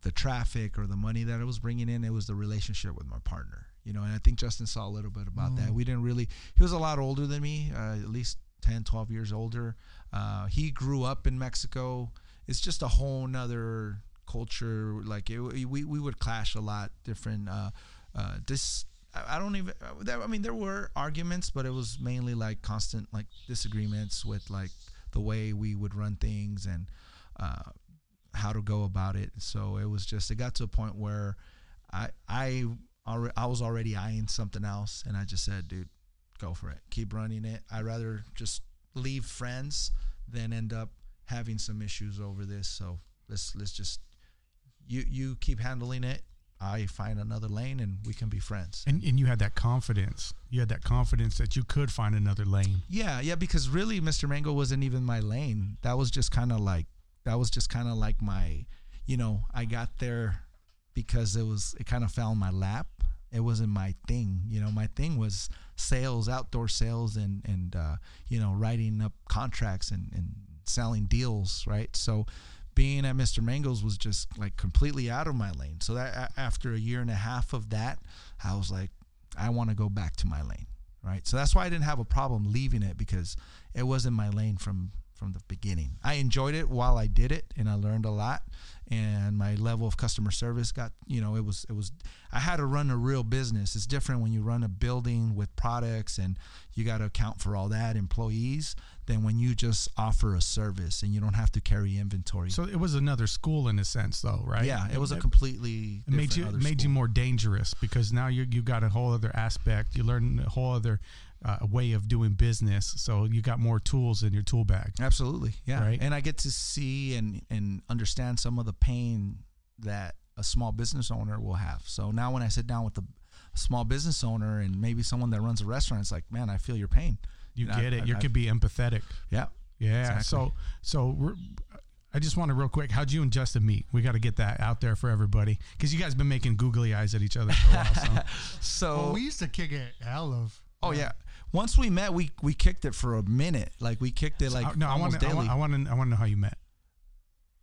the traffic or the money that it was bringing in. It was the relationship with my partner. You know, and I think Justin saw a little bit about that. We didn't really. He was a lot older than me, uh, at least 10, 12 years older. Uh, he grew up in Mexico. It's just a whole nother culture. Like it, we we would clash a lot. Different. Uh, uh, this I don't even. uh, I mean, there were arguments, but it was mainly like constant like disagreements with like the way we would run things and uh, how to go about it. So it was just it got to a point where I I I was already eyeing something else, and I just said, dude, go for it, keep running it. I'd rather just leave friends than end up having some issues over this. So let's let's just you you keep handling it. I find another lane and we can be friends. And and you had that confidence. You had that confidence that you could find another lane. Yeah, yeah, because really Mr. Mango wasn't even my lane. That was just kind of like that was just kind of like my, you know, I got there because it was it kind of fell in my lap. It wasn't my thing, you know. My thing was sales, outdoor sales, and and uh, you know writing up contracts and and selling deals, right? So being at Mr. Mango's was just like completely out of my lane. So that after a year and a half of that, I was like, I want to go back to my lane, right? So that's why I didn't have a problem leaving it because it wasn't my lane from from the beginning. I enjoyed it while I did it, and I learned a lot. And my level of customer service got, you know, it was it was. I had to run a real business. It's different when you run a building with products and you got to account for all that employees than when you just offer a service and you don't have to carry inventory. So it was another school in a sense, though, right? yeah, it was a completely It made you made you more dangerous because now you you got a whole other aspect. You learn a whole other uh, way of doing business. So you got more tools in your tool bag. Absolutely, yeah. Right? And I get to see and and understand some of the pain that a small business owner will have. So now when I sit down with a, a small business owner and maybe someone that runs a restaurant, it's like, man, I feel your pain. You Yeah, get it. I- you I- could be empathetic. Yeah. Yeah. Exactly. So so we're, I just want to real quick. How'd you and Justin meet? We got to get that out there for everybody because you guys been making googly eyes at each other for a while. So So Well, we used to kick it hell of Oh yeah. Once we met, we we kicked it for a minute. Like we kicked it like Uh, no, I almost want to. I daily. want. I want to. I want to know how you met.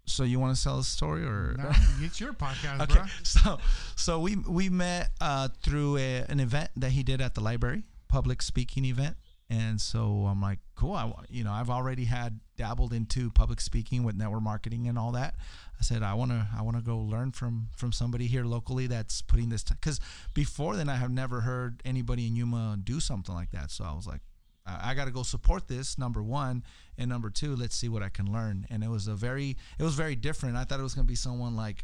so you want to sell the story or? No, it's your podcast, Okay, bro. so so we we met uh, through a, an event that he did at the library, public speaking event, and so I'm like, cool. I you know I've already had dabbled into public speaking with network marketing and all that. I said I want to I want to go learn from from somebody here locally that's putting this because before then I have never heard anybody in Yuma do something like that. So I was like. I, I got to go support this number one and number two let's see what i can learn and it was a very it was very different i thought it was going to be someone like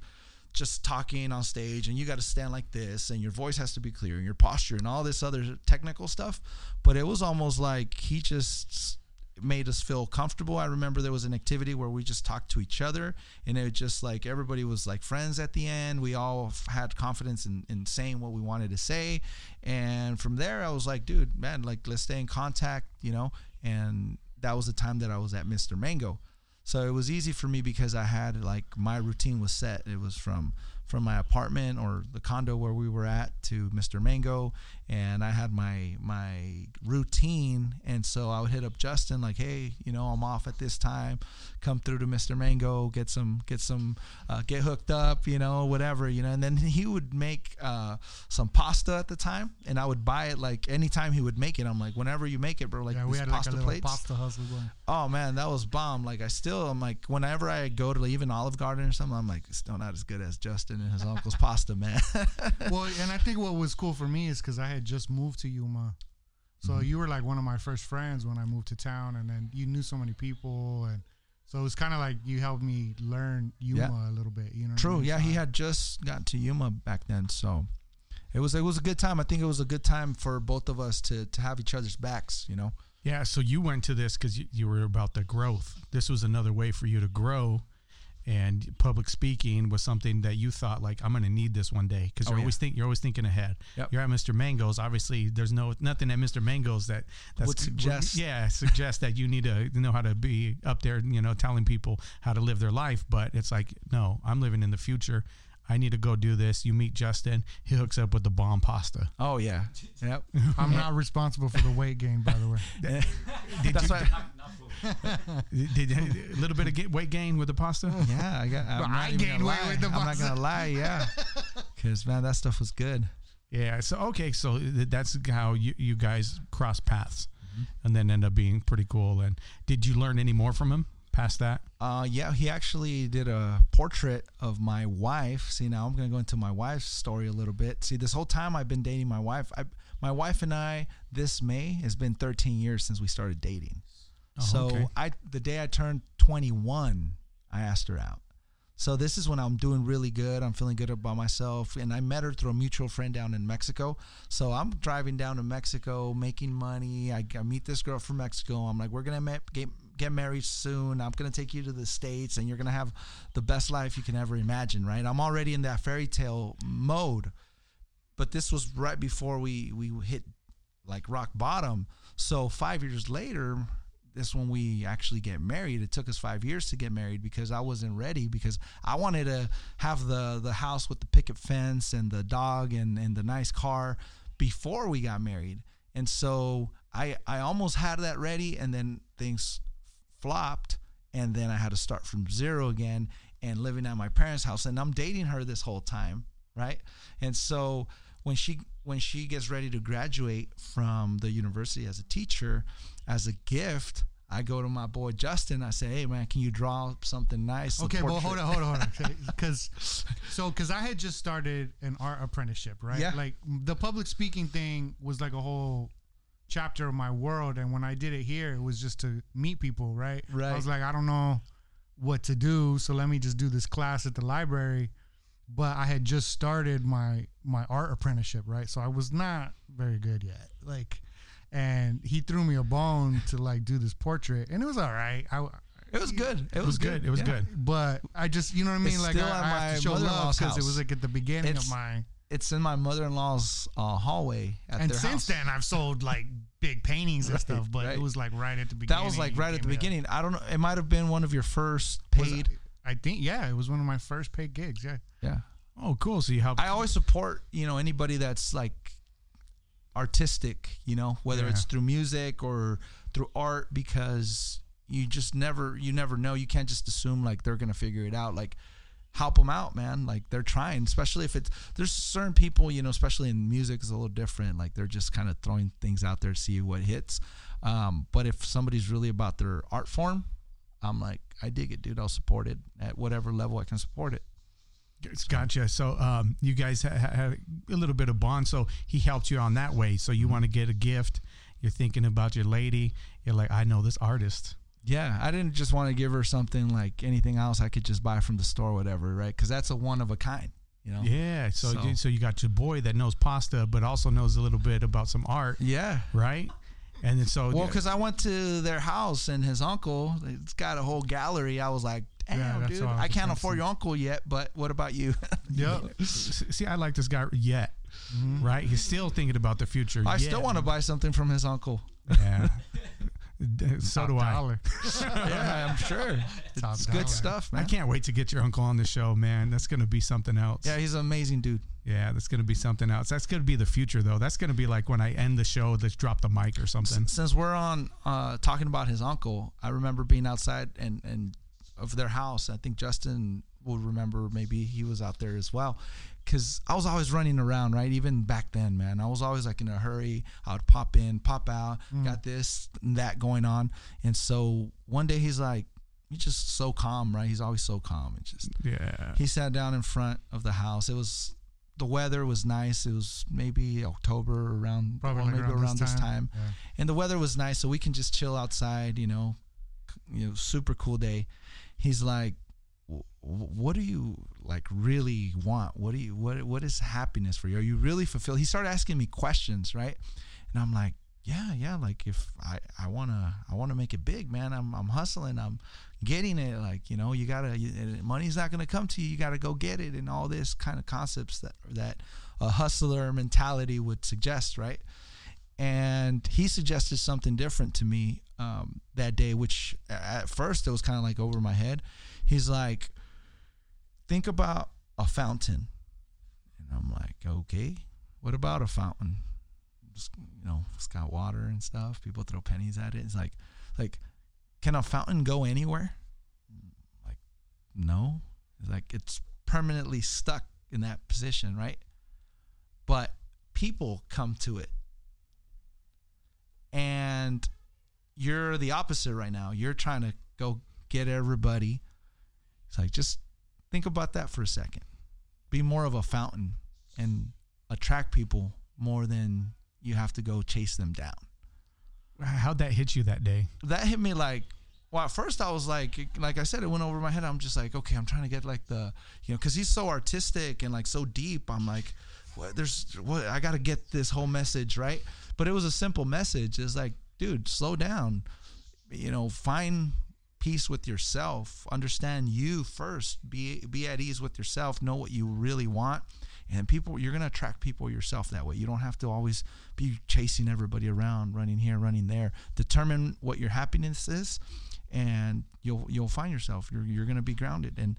just talking on stage and you got to stand like this and your voice has to be clear and your posture and all this other technical stuff. But it was almost like he just made us feel comfortable. I remember there was an activity where we just talked to each other and it was just like everybody was like friends at the end. We all had confidence in, in saying what we wanted to say. And from there i was like dude man like let's stay in contact you know? And that was the time that i was at mr mango so it was easy for me because I had like my routine was set. It was from from my apartment or the condo where we were at to Mr. Mango, and I had my my routine. And so I would hit up Justin like, hey, you know, I'm off at this time. Come through to Mr. Mango, get some get some uh, get hooked up, you know, whatever, you know. And then he would make uh, some pasta at the time, and I would buy it like anytime he would make it. I'm like, whenever you make it, bro, like Yeah, these we had like a pasta little plates. pasta hustle going. Oh man, that was bomb. Like I still, I'm like, whenever I go to even Olive Garden or something, I'm like, it's still not as good as Justin and his uncle's pasta, man. well, and I think what was cool for me is because I had just moved to Yuma, so Mm-hmm. you were like one of my first friends when I moved to town, and then you knew so many people, and so it was kind of like you helped me learn Yuma Yeah. a little bit. You know, what I True. mean? Yeah, So he I- had just gotten to Yuma back then, so it was it was a good time. I think it was a good time for both of us to to have each other's backs. You know. Yeah. So you went to this because you, you were about the growth. This was another way for you to grow, and public speaking was something that you thought like I'm going to need this one day because Oh, you're yeah. always think you're always thinking ahead. Yep. You're at Mr. Mango's. Obviously, there's no nothing at Mr. Mango's that that's, Would suggest- Yeah, suggest that you need to know how to be up there. You know, telling people how to live their life. But it's like no, I'm living in the future. I need to go do this. You meet Justin. He hooks up with the bomb pasta. Oh yeah. Yep. I'm not responsible for the weight gain, by the way. Did That's you, why. did, a little bit of ga- weight gain with the pasta? Yeah, I got. I'm I not even gained weight with the pasta. I'm not gonna lie. Yeah. Because man, that stuff was good. Yeah. So okay. So that's how you, you guys cross paths, Mm-hmm. and then end up being pretty cool. And did you learn any more from him past that? Uh, yeah, he actually did a portrait of my wife. See, now I'm gonna go into my wife's story a little bit. See, this whole time I've been dating my wife. I, my wife and I, this May has been 13 years since we started dating. Oh, so okay. I, the day I turned 21, I asked her out. So this is when I'm doing really good. I'm feeling good about myself, and I met her through a mutual friend down in Mexico. So I'm driving down to Mexico, making money. I, I meet this girl from Mexico. I'm like, we're gonna ma- get get married soon. I'm gonna take you to the states, and you're gonna have the best life you can ever imagine. Right? I'm already in that fairy tale mode, but this was right before we we hit like rock bottom. So five years later, this when we actually get married. It took us five years to get married because I wasn't ready because I wanted to have the the house with the picket fence and the dog and and the nice car before we got married. And so I I almost had that ready, and then things flopped, and then I had to start from zero again and living at my parents' house. And I'm dating her this whole time, right? And so when she when she gets ready to graduate from the university as a teacher, as a gift, I go to my boy Justin. I say, "Hey man, can you draw something nice?" Okay, well, hold on, hold on, hold on. Because, so, because I had just started an art apprenticeship, right? Yeah. Like the public speaking thing was like a whole chapter of my world, and when I did it here, it was just to meet people, right? Right. I was like, I don't know what to do, so let me just do this class at the library. But I had just started my my art apprenticeship, right? So I was not very good yet, like. And he threw me a bone to like do this portrait, and it was all right. I, It was good. It, It was good. It was yeah. good. but I just you know what I mean. It's like I, I have my to show love because it was like at the beginning It's of my. It's in my mother-in-law's uh, hallway at And since house. then, I've sold like big paintings and Right, stuff. But right. it was like right at the beginning. that was like right at the beginning. I don't know. It might have been one of your first paid. I think yeah, it was one of my first paid gigs. Yeah. yeah. Oh, cool. So you helped. I always support you know anybody that's like artistic, you know, whether Yeah. it's through music or through art, because you just never, you never know. You can't just assume like they're gonna figure it out. Like, help them out, man. Like they're trying, especially if it's there's certain people, you know, especially in music, is a little different. Like they're just kind of throwing things out there to see what hits. Um, but if somebody's really about their art form, I'm like, I dig it, dude. I'll support it at whatever level I can support it. Gotcha. So um, you guys ha- ha- had a little bit of bond. So he helped you on that way. So you want to get a gift. You're thinking about your lady. You're like, I know this artist. Yeah, I didn't just want to give her something like anything else I could just buy from the store, or whatever, right? Because that's a one of a kind, you know. Yeah. So, So- you, so you got your boy that knows pasta, but also knows a little bit about some art, Yeah. right? And then so Well, because I went to their house and his uncle, it's got a whole gallery. I was like, damn, Yeah, dude, I I can't afford your uncle yet, but what about you? Yep. See, I like this guy yet, right? He's still thinking about the future. Mm-hmm. I yet. still want to buy something from his uncle. Yeah. So do I. Yeah, I'm sure. Top It's dollar. good stuff, man. I can't wait to get your uncle on the show, man. That's going to be something else. Yeah, he's an amazing dude. Yeah, that's going to be something else. That's going to be the future, though. That's going to be like when I end the show, let's drop the mic or something. Since we're on uh, talking about his uncle, I remember being outside and and of their house. I think Justin will remember. Maybe he was out there as well. Cause I was always running around, right? Even back then, man, I was always like in a hurry. I would pop in, pop out, mm. got this and that going on. And so one day he's like, he's just so calm, right? He's always so calm. and just Yeah. he sat down in front of the house. It was the weather was nice. It was maybe October around, Probably well, maybe around, this time, Yeah. and the weather was nice, so we can just chill outside. You know, you know, super cool day. He's like, "Wh- wh- "What do you like really want? What do you what what is happiness for you? Are you really fulfilled?" He started asking me questions, right? And I'm like, "Yeah, yeah. Like if I I wanna I wanna make it big, man. I'm I'm hustling. I'm getting it. Like you know, you gotta uh, money's not gonna come to you. You gotta go get it, and all this kind of concepts that that a hustler mentality would suggest, right? And he suggested something different to me um, that day, which at first it was kind of like over my head. He's like, think about a fountain, and I'm like, okay, what about a fountain? Just, you know, it's got water and stuff. People throw pennies at it. It's like, like, can a fountain go anywhere? Like, no. It's like it's permanently stuck in that position, right? But people come to it. And you're the opposite right now. You're trying to go get everybody. It's like just think about that for a second. Be more of a fountain and attract people more than you have to go chase them down. How'd that hit you that day? that hit me like well at first i was like like i said it went over my head. I'm just like okay i'm trying to get like the you know because he's so artistic and like so deep. I'm like what there's what i gotta get this whole message right? But it was a simple message. It's like dude slow down. You know find peace with yourself. Understand you first. Be be at ease with yourself. Know what you really want. And people you're going to attract people yourself that way. You don't have to always be chasing everybody around running here running there. Determine what your happiness is and you'll you'll find yourself. You're you're going to be grounded. And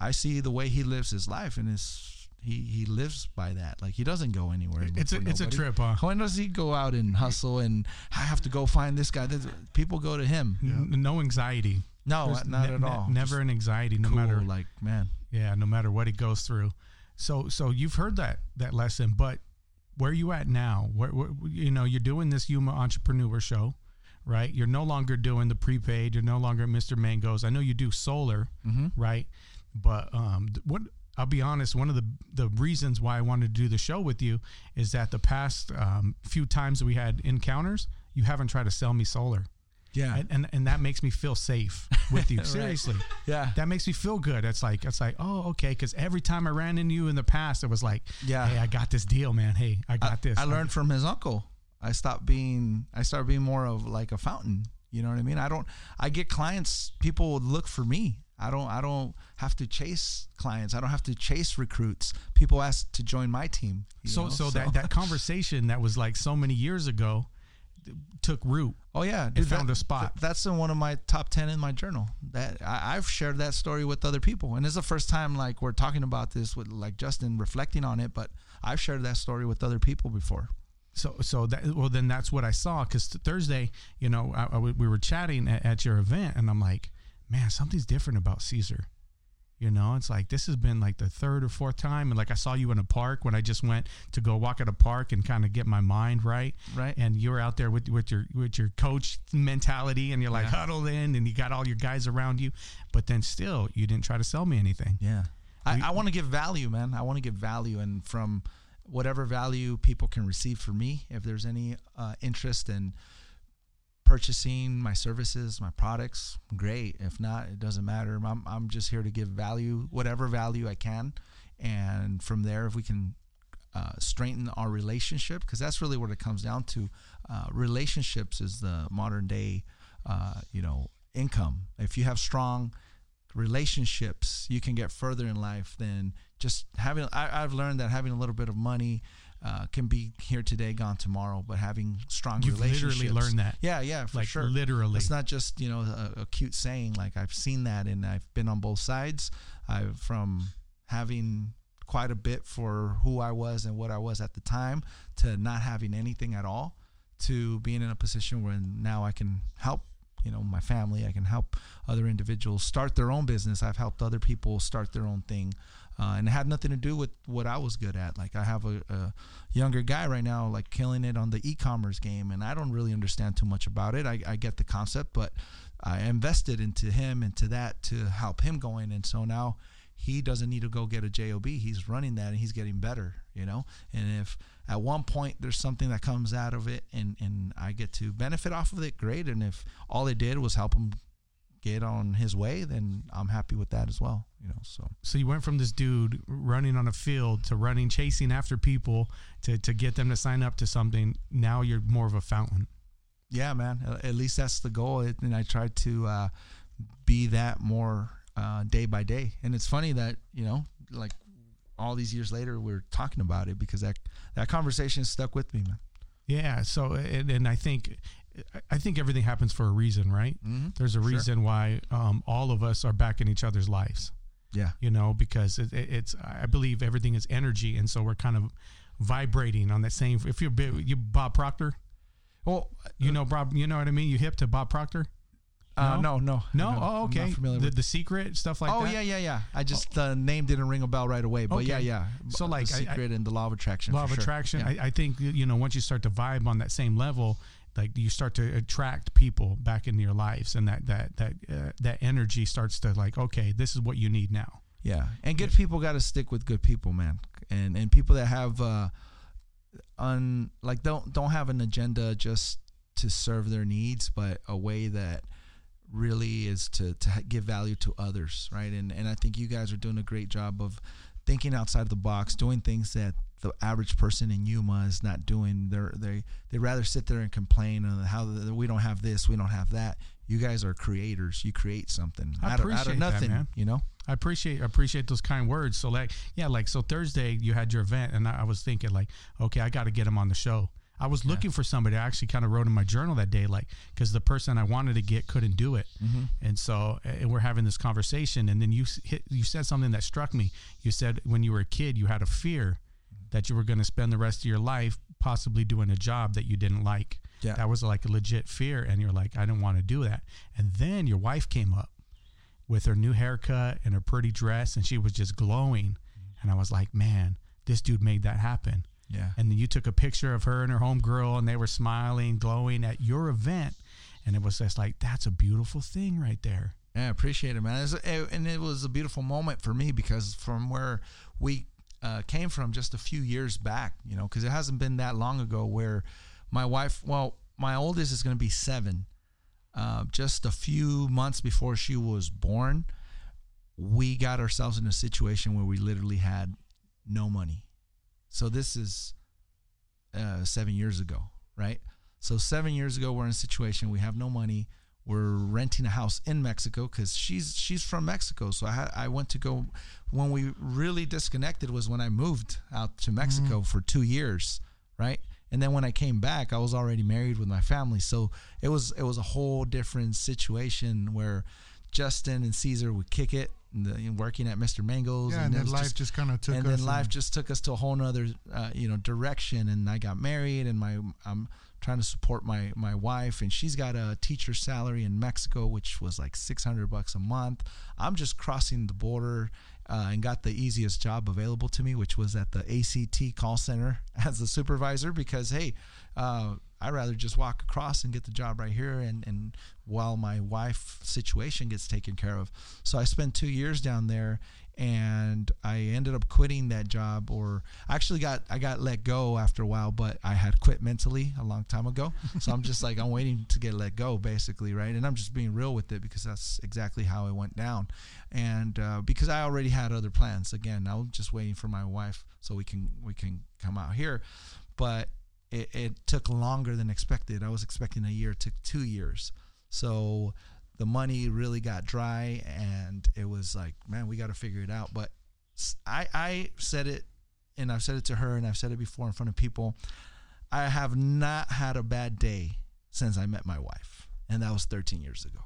i see the way he lives his life and his he he lives by that like he doesn't go anywhere It's a for it's a trip, huh? when does he go out and hustle and i have to go find this guy This- people go to him N- No anxiety. no There's not ne- at ne- all never Just an anxiety, no cool, matter like man yeah, no matter what he goes through. So so you've heard that that lesson, but where you at now? Where, where you know you're doing this Yuma Entrepreneur Show, right? You're no longer doing the prepaid. You're no longer Mr. Mango's. I know you do solar, Mm-hmm. right? But um, what I'll be honest, one of the the reasons why I wanted to do the show with you is that the past um, few times we had encounters, you haven't tried to sell me solar, yeah and and, and that makes me feel safe with you. Right. Seriously, yeah that makes me feel good. It's like it's like oh okay, because every time I ran into you in the past, it was like Yeah. hey I got this deal, man. Hey I got I, this. I learned from his uncle. I stopped being I started being more of like a fountain. You know what I mean? I don't I get clients, people would look for me. I don't I don't have to chase clients. I don't have to chase recruits. People ask to join my team. So, know? so that that conversation that was like so many years ago took root. Oh yeah, It found a spot. th- that's in one of my top ten in my journal. That I, I've shared that story with other people, and it's the first time like we're talking about this with like Justin reflecting on it. But I've shared that story with other people before. so so that well then that's what I saw because Thursday, you know, I, I, we were chatting at, at your event, and I'm like, man, something's different about Caesar. You know, it's like this has been like the third or fourth time, and like I saw you in a park when I just went to go walk at a park and kind of get my mind right. Right. And you were out there with with your with your coach mentality, and you're like Yeah. huddled in, and you got all your guys around you, but then still you didn't try to sell me anything. Yeah. I, I want to give value, man. I want to give value, and from whatever value people can receive from me, if there's any uh, interest in purchasing my services, my products, great. If not, it doesn't matter. I'm, I'm just here to give value, whatever value I can, and from there, if we can uh, strengthen our relationship, because that's really what it comes down to. Uh, relationships is the modern day, uh, you know, income. If you have strong relationships, you can get further in life than just having. I, I've learned that having a little bit of money uh, can be here today, gone tomorrow. But having strong You've relationships, literally learned that. Yeah, yeah, for like sure. literally. It's not just you know a, a cute saying. Like I've seen that, and I've been on both sides. I've from having quite a bit for who I was and what I was at the time to not having anything at all to being in a position where now I can help you know my family I can help other individuals start their own business I've helped other people start their own thing uh, and it had nothing to do with what I was good at. Like I have a, a younger guy right now like killing it on the e-commerce game and I don't really understand too much about it. I, I get the concept but I invested into him into that to help him going and so now he doesn't need to go get a job he's running that and he's getting better you know? And if at one point there's something that comes out of it and and i get to benefit off of it great. And if all it did was help him get on his way then i'm happy with that as well you know so So you went from this dude running on a field to running, chasing after people to, to get them to sign up to something. Now you're more of a fountain. yeah man at- least that's the goal It- and i try to uh, be that more uh, day by day and it's funny that you know like all these years later we're talking about it because that that conversation stuck with me man Yeah. So and, and I think I think everything happens for a reason, right? mm-hmm. There's a Sure. reason why um, all of us are back in each other's lives. Yeah You know, because it, it, it's I believe everything is energy, and so we're kind of vibrating on that same. If you're you Bob Proctor, well you know Bob, you know what I mean. You hip to Bob Proctor? uh, no no No. Oh, okay. familiar The, with the secret stuff like oh that. yeah, yeah, yeah. I just the name didn't ring a bell right away, but yeah, Okay. yeah. So, The like, I- I- secret and the law of attraction. law of sure. attraction. Yeah. I, I think you know once you start to vibe on that same level, like you start to attract people back into your lives, and that that that uh, that energy starts to like, okay, this is what you need now. Yeah, and good people got to stick with good people, man. And and people that have uh, un like don't don't have an agenda just to serve their needs, but a way that really is to to give value to others, right? And and I think you guys are doing a great job of thinking outside of the box, doing things that the average person in Yuma is not doing. They're they they rather sit there and complain on how the, we don't have this, we don't have that. You guys are creators. You create something I out, of, out of that, nothing. man. You know. I appreciate appreciate those kind words. So like, yeah, like so Thursday you had your event, and I, I was thinking like, okay, I got to get him on the show. I was looking for somebody. I actually kind of wrote in my journal that day, like, because the person I wanted to get couldn't do it, mm-hmm. and so and we're having this conversation, and then you hit, you said something that struck me. You said when you were a kid, you had a fear that you were going to spend the rest of your life possibly doing a job that you didn't like. Yeah. That was like a legit fear, and you're like, I didn't want to do that. And then your wife came up with her new haircut and her pretty dress, and she was just glowing. Mm-hmm. And I was like, man, this dude made that happen. Yeah. And then you took a picture of her and her homegirl, and they were smiling, glowing at your event. And it was just like, that's a beautiful thing right there. Yeah, I appreciate it, man. It- and it was a beautiful moment for me because from where we uh, came from just a few years back, you know, because it hasn't been that long ago where my wife, well, my oldest is going to be seven. Uh, just a few months before she was born, we got ourselves in a situation where we literally had no money. So this is uh, seven years ago, right? So seven years ago, we're in a situation we have no money. We're renting a house in Mexico because she's she's from Mexico. So I had, I went to go when we really disconnected was when I moved out to Mexico for two years, right? And then when I came back, I was already married with my family. So it was it was a whole different situation where Justin and Caesar would kick it, and the, and working at Mr. Mango's, Yeah, and it then life just- just, kind of took and us. then life just took us to a whole nother uh, you know direction and i got married and my i'm trying to support my my wife and she's got a teacher salary in mexico which was like 600 bucks a month. I'm just crossing the border uh, and got the easiest job available to me which was at the act call center as a supervisor because hey uh, i'd rather just walk across and get the job right here and, and while my wife situation gets taken care of. So i spent two years down there and I ended up quitting that job or I actually got I got let go after a while but I had quit mentally a long time ago. So I'm just like I'm waiting to get let go basically right? And I'm just being real with it because that's exactly how it went down. And uh, because I already had other plans. Again I was just waiting for my wife so we can we can come out here. But it, it took longer than expected. I was expecting a year. It took two years. So the money really got dry and it was like man we got to figure it out. But I, I said it and i've said it to her and i've said it before in front of people. I have not had a bad day since i met my wife and that was 13 years ago.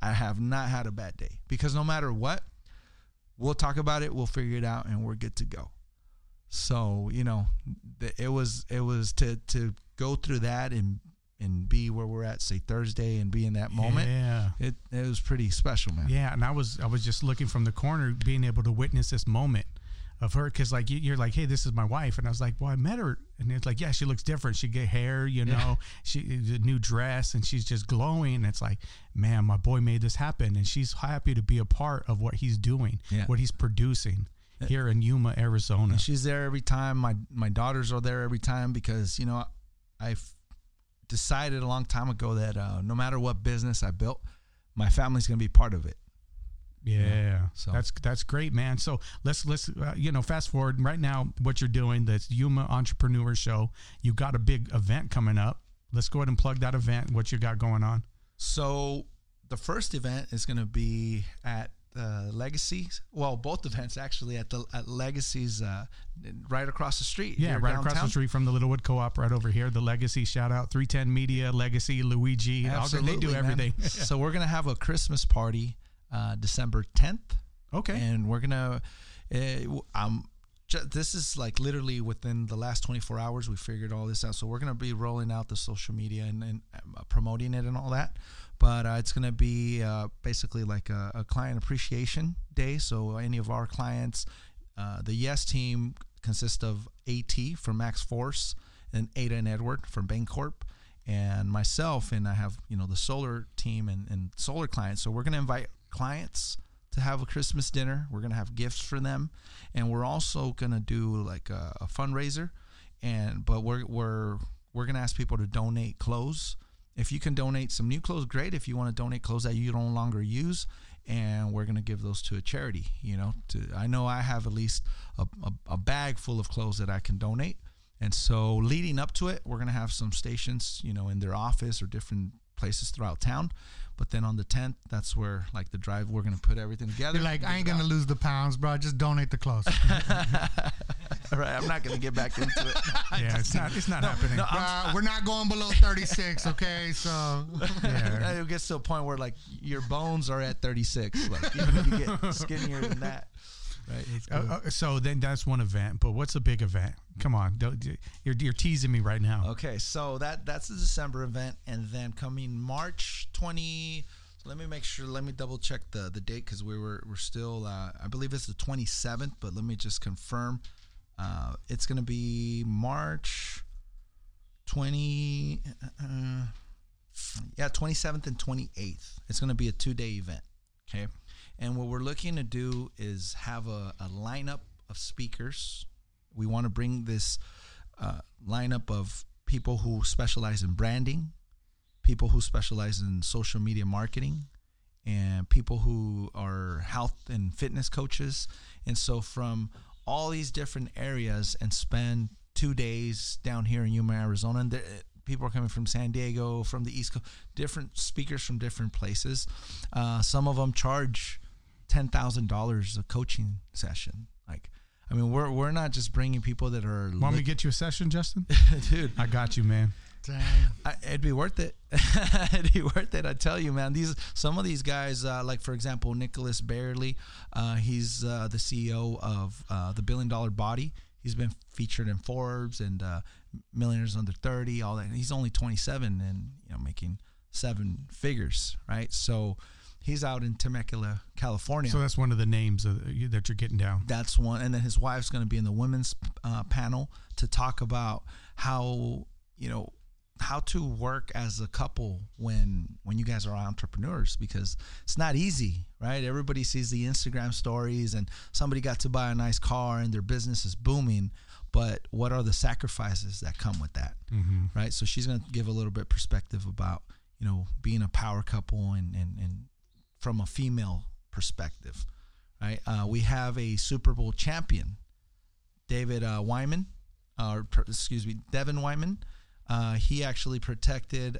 I have not had a bad day because no matter what we'll talk about it we'll figure it out and we're good to go. So you know it was it was to to go through that and and be where we're at say thursday and be in that moment Yeah. it it was pretty special, man. Yeah, and I was I was just looking from the corner, being able to witness this moment of her, because like you- you're like, hey, this is my wife, and I was like, well, I met her, and it's like, yeah, she looks different. She get hair, you know, she a new dress, and she's just glowing. And it's like, man, my boy made this happen, and she's happy to be a part of what he's doing, Yeah. what he's producing uh, here in Yuma, Arizona. And she's there every time. My my daughters are there every time because you know I've decided a long time ago that uh, no matter what business I built, my family's gonna be part of it. Yeah, so- that's that's great, man. So let's let's uh, you know fast forward right now. What you're doing, the Yuma Entrepreneur Show. You got a big event coming up. Let's go ahead and plug that event. What you got going on? So the first event is gonna be at uh, Legacy. Well, both events actually at the at Legacy's uh, right across the street. Yeah, right across the street from the Littlewood Co-op, right over here. The Legacy shout out, 310 Media, Legacy, Luigi. good. they do Absolutely, everything. so we're gonna have a Christmas party uh, December 10th. okay. and we're gonna uh, um ju- this is like literally within the last 24 hours we figured all this out so we're gonna be rolling out the social media and, and uh, promoting it and all that but uh, it's gonna be uh, basically like a, a client appreciation day so any of our clients uh, the yes team consists of at from max force and ada and edward from bancorp and myself and i have you know the solar team and, and solar clients so we're going to invite clients to have a Christmas dinner. We're gonna have gifts for them, and we're also gonna do like a, a fundraiser. And but we're we're we're gonna ask people to donate clothes. If you can donate some new clothes, great. If you want to donate clothes that you no longer use, and we're gonna give those to a charity. You know, to I know I have at least a, a, a bag full of clothes that I can donate. And so leading up to it, we're gonna have some stations, you know, in their office or different places throughout town. But then on the 10th, that's where like the drive, we're gonna put everything together. You're like, I ain't gonna out. lose the pounds, bro. Just donate the clothes. All right, I'm not gonna get back into it. yeah, it's not it's not happening. Uh, we're not going below 36, okay? So yeah. it gets to a point where like your bones are at 36. Like even if you get skinnier than that, right? Uh, uh, so then that's one event, but what's a big event? Come on, you're you're teasing me right now. Okay, so that that's the December event, and then coming March 20. Let me make sure. Let me double check the the date because we were we're still. Uh, I believe it's the 27th, but let me just confirm. Uh, it's gonna be March 20. Uh, yeah, 27th and 28th. It's gonna be a two day event. Okay, and what we're looking to do is have a, a lineup of speakers. We want to bring this uh, lineup of people who specialize in branding, people who specialize in social media marketing, and people who are health and fitness coaches. And so, from all these different areas, and spend two days down here in Yuma, Arizona, and there, people are coming from San Diego, from the East Coast, different speakers from different places. Uh, some of them charge ten thousand dollars a coaching session. Like, I mean, we're we're not just bringing people that are Want me to get you a session, Justin? dude. I got you, man. Dang. I, it'd be worth it. it'd be worth it. I tell you, man. These some of these guys, uh, like for example, Nicholas Barely, uh, he's uh, the CEO of uh, the Billion Dollar Body. He's been featured in Forbes and uh, Millionaires Under Thirty. All that. He's only 27 and you know making seven figures, right? So he's out in Temecula, California. So that's one of the names of, that you're getting down. That's one, and then his wife's going to be in the women's uh, panel to talk about how you know how to work as a couple when when you guys are entrepreneurs because it's not easy right everybody sees the instagram stories and somebody got to buy a nice car and their business is booming but what are the sacrifices that come with that Mm-hmm. right so she's going to give a little bit perspective about you know being a power couple and and, and from a female perspective right uh, we have a super bowl champion david uh, wyman or per- excuse me devin wyman uh, he actually protected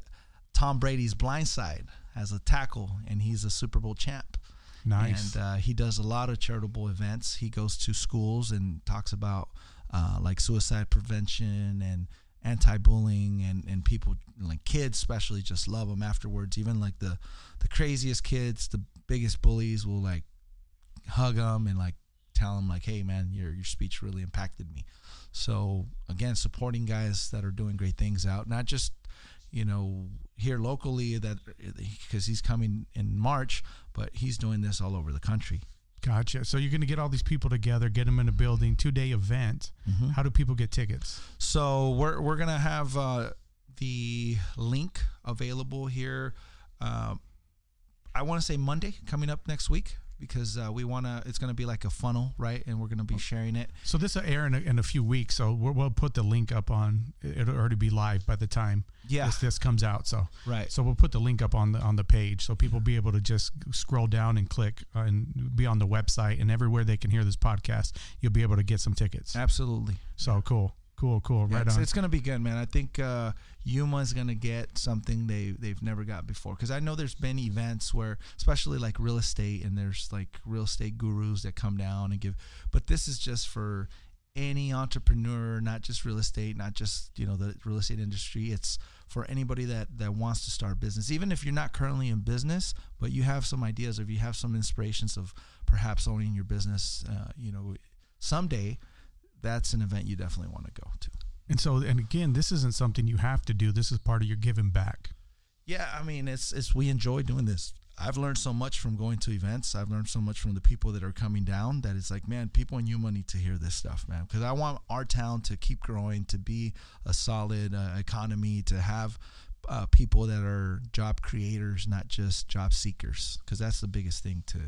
tom brady's blind side as a tackle and he's a super bowl champ Nice. and uh, he does a lot of charitable events. He goes to schools and talks about uh, like suicide prevention and anti-bullying, and and people like kids especially just love them afterwards. Even like the the craziest kids, the biggest bullies will like hug them and like tell them like, "Hey man, your your speech really impacted me." So again, supporting guys that are doing great things out, not just you know here locally that eh, because he's coming in March, but he's doing this all over the country. Gotcha. So you're going to get all these people together, get them in a building, two day event. Mm-hmm. How do people get tickets? So we're we're gonna have uh, the link available here. Uh, I want to say Monday coming up next week because uh, we want to. It's gonna be like a funnel, right? And we're gonna be sharing it. So this will air in a, in a few weeks. So we'll, we'll put the link up on. It'll already be live by the time Yeah, this, this comes out. So right. so we'll put the link up on the on the page so people be able to just scroll down and click uh, and be on the website and everywhere they can hear this podcast. You'll be able to get some tickets. Absolutely. So cool, cool, cool. Yeah, Right it's, on. it's gonna be good, man. I think uh, Yuma's gonna get something they they've never got before. Because I know there's been events where, especially like real estate, and there's like real estate gurus that come down and give. But this is just for any entrepreneur, not just real estate, not just you know the real estate industry. It's for anybody that that wants to start business, even if you're not currently in business, but you have some ideas, or if you have some inspirations of perhaps owning your business, uh, you know, someday. That's an event you definitely want to go to. and so and again, this isn't something you have to do. This is part of your giving back. Yeah, I mean, it's it's we enjoy doing this. I've learned so much from going to events. I've learned so much from the people that are coming down that it's like, man, people in Yuma need to hear this stuff, man. Because I want our town to keep growing, to be a solid uh, economy, to have uh, people that are job creators, not just job seekers. Because that's the biggest thing to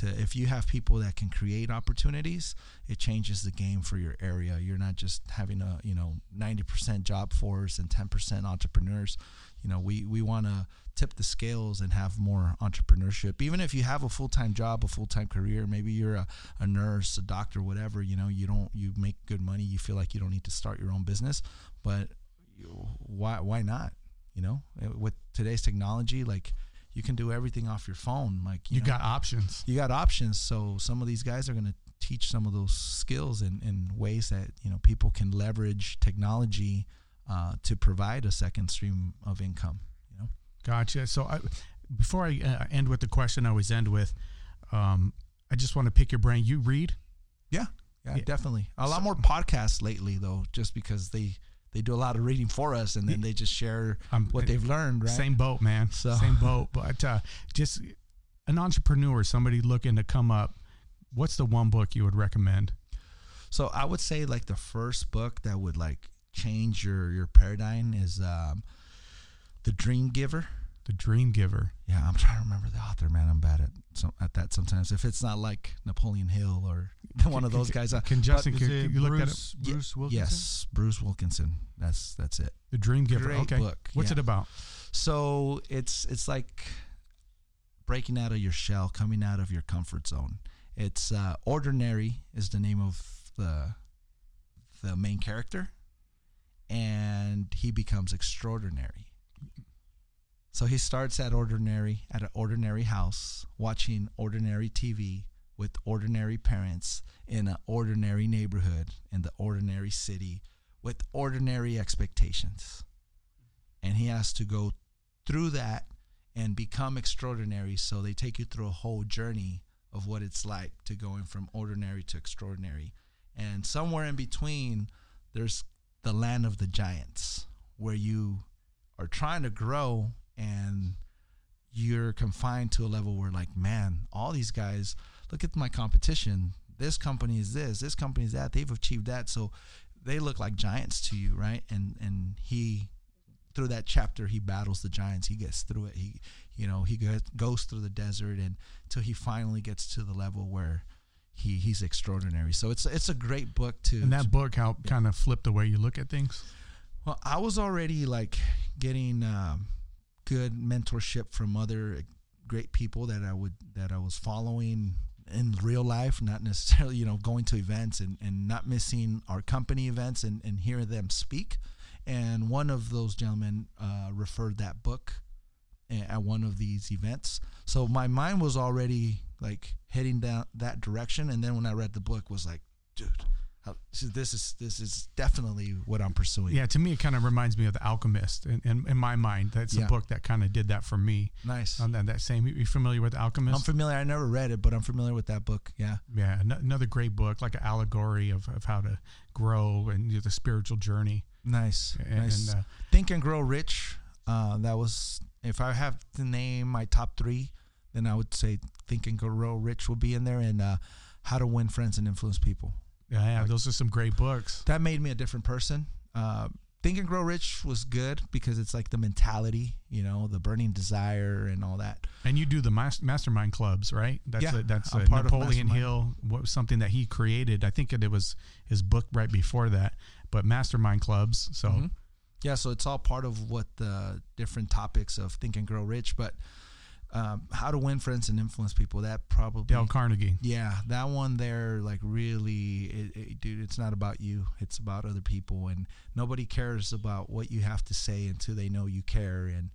to if you have people that can create opportunities, it changes the game for your area. You're not just having a you know 90% job force and 10% entrepreneurs. You know, we we want to tip the scales and have more entrepreneurship. Even if you have a full time job, a full time career, maybe you're a, a nurse, a doctor, whatever. You know, you don't you make good money. You feel like you don't need to start your own business, but why why not? You know, with today's technology, like you can do everything off your phone. Like You know, got options. you got options. So some of these guys are going to teach some of those skills in, in ways that you know people can leverage technology uh, to provide a second stream of income. You know, Gotcha. So I, before I uh, end with the question, I always end with, um, I just want to pick your brain. You read? yeah, yeah, Yeah. definitely. A lot So- more podcasts lately, though, just because they they do a lot of reading for us, and then they just share I'm what they've learned. Right? Same boat, man. So- Same boat. But uh, just an entrepreneur, somebody looking to come up. What's the one book you would recommend? So I would say like the first book that would like change your your paradigm is um, the Dream Giver. The Dream Giver. Yeah, I'm trying to remember the author, man. I'm bad at some, at that sometimes. If it's not like Napoleon Hill or one of those guys, uh, Can Justin? Can, can you look at it? Bruce, Bruce Wilkinson? yes, Bruce Wilkinson. That's that's it. The Dream Giver. Great okay. book, What's yeah. it about? So it's it's like breaking out of your shell, coming out of your comfort zone. It's uh, ordinary is the name of the the main character, and he becomes extraordinary. So he starts at ordinary at an ordinary house, watching ordinary TV with ordinary parents in an ordinary neighborhood in the ordinary city with ordinary expectations. and he has to go through that and become extraordinary. So they take you through a whole journey of what it's like to going from ordinary to extraordinary. And somewhere in between, there's the land of the giants where you are trying to grow and you're confined to a level where like man all these guys look at my competition. This company is this this company is that. They've achieved that. So they look like giants to you right? And and he through that chapter he battles the giants. He gets through it. He you know he goes through the desert and till he finally gets to the level where he he's extraordinary. So it's it's a great book to and that book helped kind of flip the way you look at things? Well i was already like getting um, good mentorship from other great people that i would that i was following in real life, not necessarily, you know, going to events and, and not missing our company events and, and hear them speak. And one of those gentlemen uh, referred that book at one of these events. So my mind was already like heading down that direction. And then when I read the book was like, dude, so this is this is definitely what I'm pursuing. Yeah, to me, it kind of reminds me of The Alchemist. In, in, in my mind, that's yeah. a book that kind of did that for me. Nice. On that, that same, you familiar with The Alchemist? I'm familiar. I never read it, but I'm familiar with that book. Yeah. Yeah, another great book, like an allegory of, of how to grow and you know, the spiritual journey. Nice. And, nice. And, uh, Think and Grow Rich. Uh, that was, if I have to name my top three, then I would say Think and Grow Rich will be in there, and uh, How to Win Friends and Influence People. Yeah, yeah, like, those are some great books. That made me a different person. Uh, Think and Grow Rich was good because it's like the mentality, you know, the burning desire and all that. And you do the mas- mastermind clubs, right? That's yeah, a, that's a part Napoleon Hill. What was something that he created? I think it, it, was his book right before that. But mastermind clubs. So, mm-hmm. yeah, so it's all part of what the different topics of Think and Grow Rich. But um, how to win friends and influence people. That probably Dale Carnegie. Yeah, that one there, like really, it, it, dude. It's not about you. It's about other people, and nobody cares about what you have to say until they know you care. And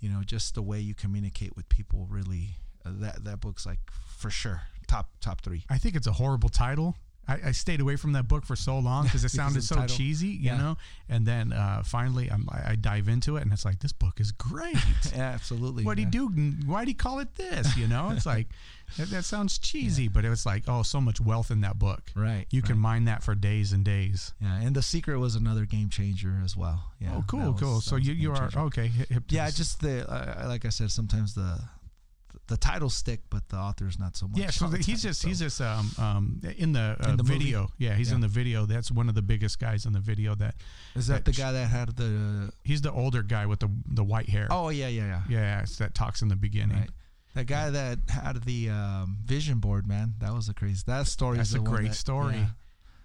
you know, just the way you communicate with people. Really, uh, that that book's like for sure top top three. I think it's a horrible title I, I, stayed away from that book for so long because it sounded so title. cheesy, you yeah. know. And then uh, finally, I'm, i dive into it, and it's like this book is great. yeah, absolutely. What do you do? Why do you call it this? You know, it's like that, that, sounds cheesy, yeah. but it was like oh, so much wealth in that book. Right. You right. can mine that for days and days. Yeah, and the secret was another game changer as well. Yeah. Oh, cool, was, cool. So you you are changer. okay. Hip, yeah, just the uh, like I said, sometimes the the title stick, but the author's not so much. Yeah, so he's just so. he's just um, um in the, uh, in the video. Movie? Yeah, he's yeah. in the video. That's one of the biggest guys in the video. That is that, that the guy that had the. He's the older guy with the the white hair. Oh yeah, yeah, yeah. Yeah, It's that talks in the beginning. Right. That guy that had the um, vision board, man, that was a crazy. That story. That's a great that, story.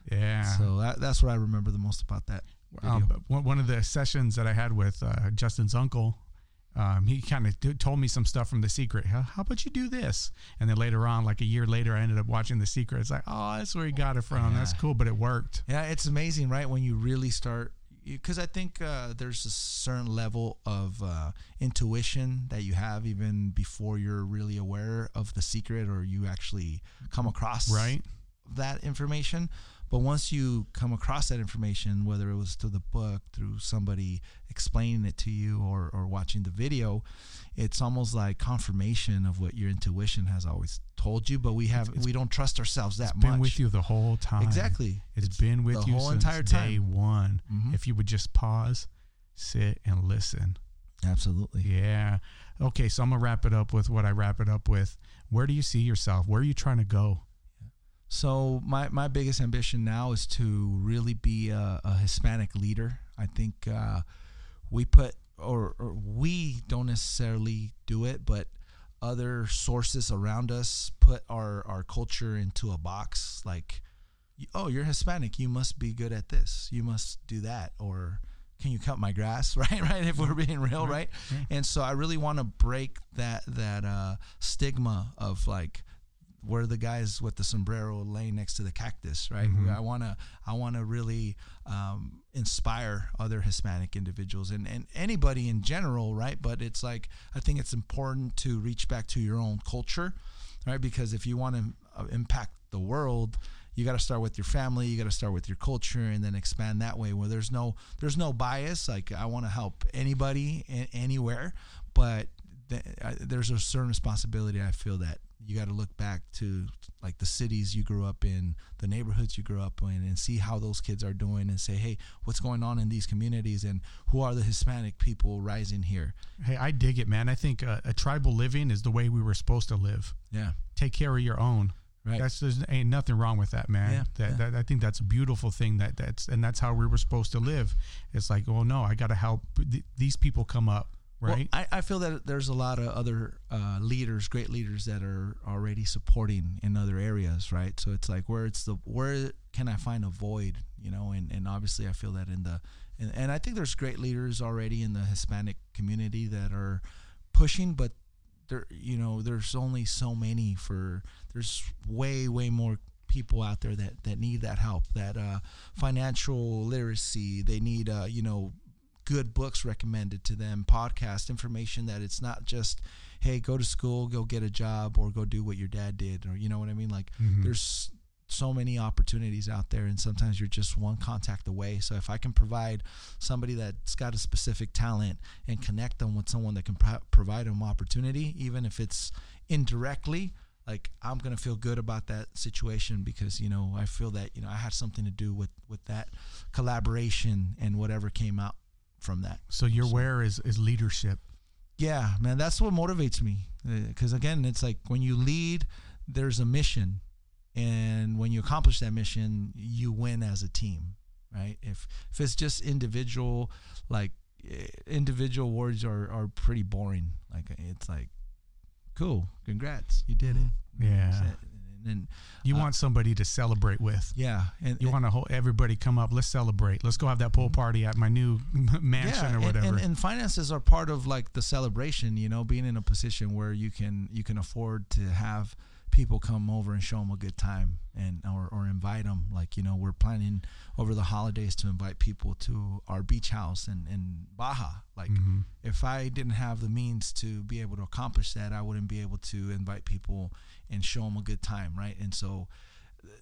Yeah. yeah. So that, that's what I remember the most about that. Um, one of the sessions that I had with uh, Justin's uncle um, he kind of told me some stuff from The Secret. How, how, about you do this? And then later on, like a year later, I ended up watching The Secret. It's like, oh, that's where he got it from. Yeah. That's cool, but it worked. Yeah, it's amazing, right? When you really start, because I think uh, there's a certain level of uh, intuition that you have even before you're really aware of The Secret or you actually come across right that information. But once you come across that information, whether it was through the book, through somebody explaining it to you, or, or watching the video, it's almost like confirmation of what your intuition has always told you. But we have it's, we don't trust ourselves that it's much. Been with you the whole time. Exactly. it's, it's been with you the whole entire time. day one. Mm-hmm. If you would just pause, sit, and listen. Absolutely. Yeah. Okay, so I'm gonna wrap it up with what I wrap it up with. Where do you see yourself? Where are you trying to go? So my, my biggest ambition now is to really be a, a Hispanic leader. I think uh, we put or, or, we don't necessarily do it, but other sources around us put our, our culture into a box like, oh, you're Hispanic, you must be good at this, you must do that, or can you cut my grass, right? Right, if we're being real, right? right? And so I really want to break that that uh, stigma of like we're the guys with the sombrero laying next to the cactus, right? Mm-hmm. I want to I want to really um, inspire other Hispanic individuals and, and anybody in general, right? But it's like I think it's important to reach back to your own culture, right? Because if you want to uh, impact the world, you got to start with your family you got to start with your culture and then expand that way where there's no there's no bias like i want to help anybody anywhere but th- I, there's a certain responsibility i feel that you got to look back to like the cities you grew up in the neighborhoods you grew up in and see how those kids are doing and say hey what's going on in these communities and who are the hispanic people rising here Hey, I dig it, man. I think uh, a tribal living is the way we were supposed to live. yeah Take care of your own. right That's there's ain't nothing wrong with that, man. Yeah, that, yeah. that I think that's a beautiful thing. That that's and that's how we were supposed to live. It's like, oh no, I got to help th- these people come up, Well, right? I, I feel that there's a lot of other uh, leaders, great leaders that are already supporting in other areas, right? So it's like where it's the where can I find a void, you know? And, and obviously I feel that in the and, and I think there's great leaders already in the Hispanic community that are pushing, but there you know there's only so many for there's way way more people out there that that need that help that uh financial literacy they need uh you know good books recommended to them, podcast information that it's not just, hey, go to school, go get a job, or go do what your dad did, or you know what I mean? Like, Mhm. there's so many opportunities out there, and sometimes you're just one contact away. So if I can provide somebody that's got a specific talent and connect them with someone that can pro- provide them opportunity, even if it's indirectly. Like I'm gonna feel good about that situation because you know I feel that you know I had something to do with with that collaboration and whatever came out from that. so your so- where is is leadership. Yeah, man, that's what motivates me. Because again, it's like when you lead, there's a mission, and when you accomplish that mission, you win as a team, right? If if it's just individual, like eh, individual awards are are pretty boring. Like it's like, cool, congrats, you did it. Yeah. And, and You Uh, want somebody to celebrate with. yeah, and You want to hold everybody come up. Let's celebrate. Let's go have that pool party at my new mansion or and- whatever. And, and finances are part of like the celebration, you know, being in a position where you can you can afford to have people come over and show them a good time and or, or invite them like you know we're planning over the holidays to invite people to our beach house in, in baja. Like Mhm. if i didn't have the means to be able to accomplish that i wouldn't be able to invite people and show them a good time right? And so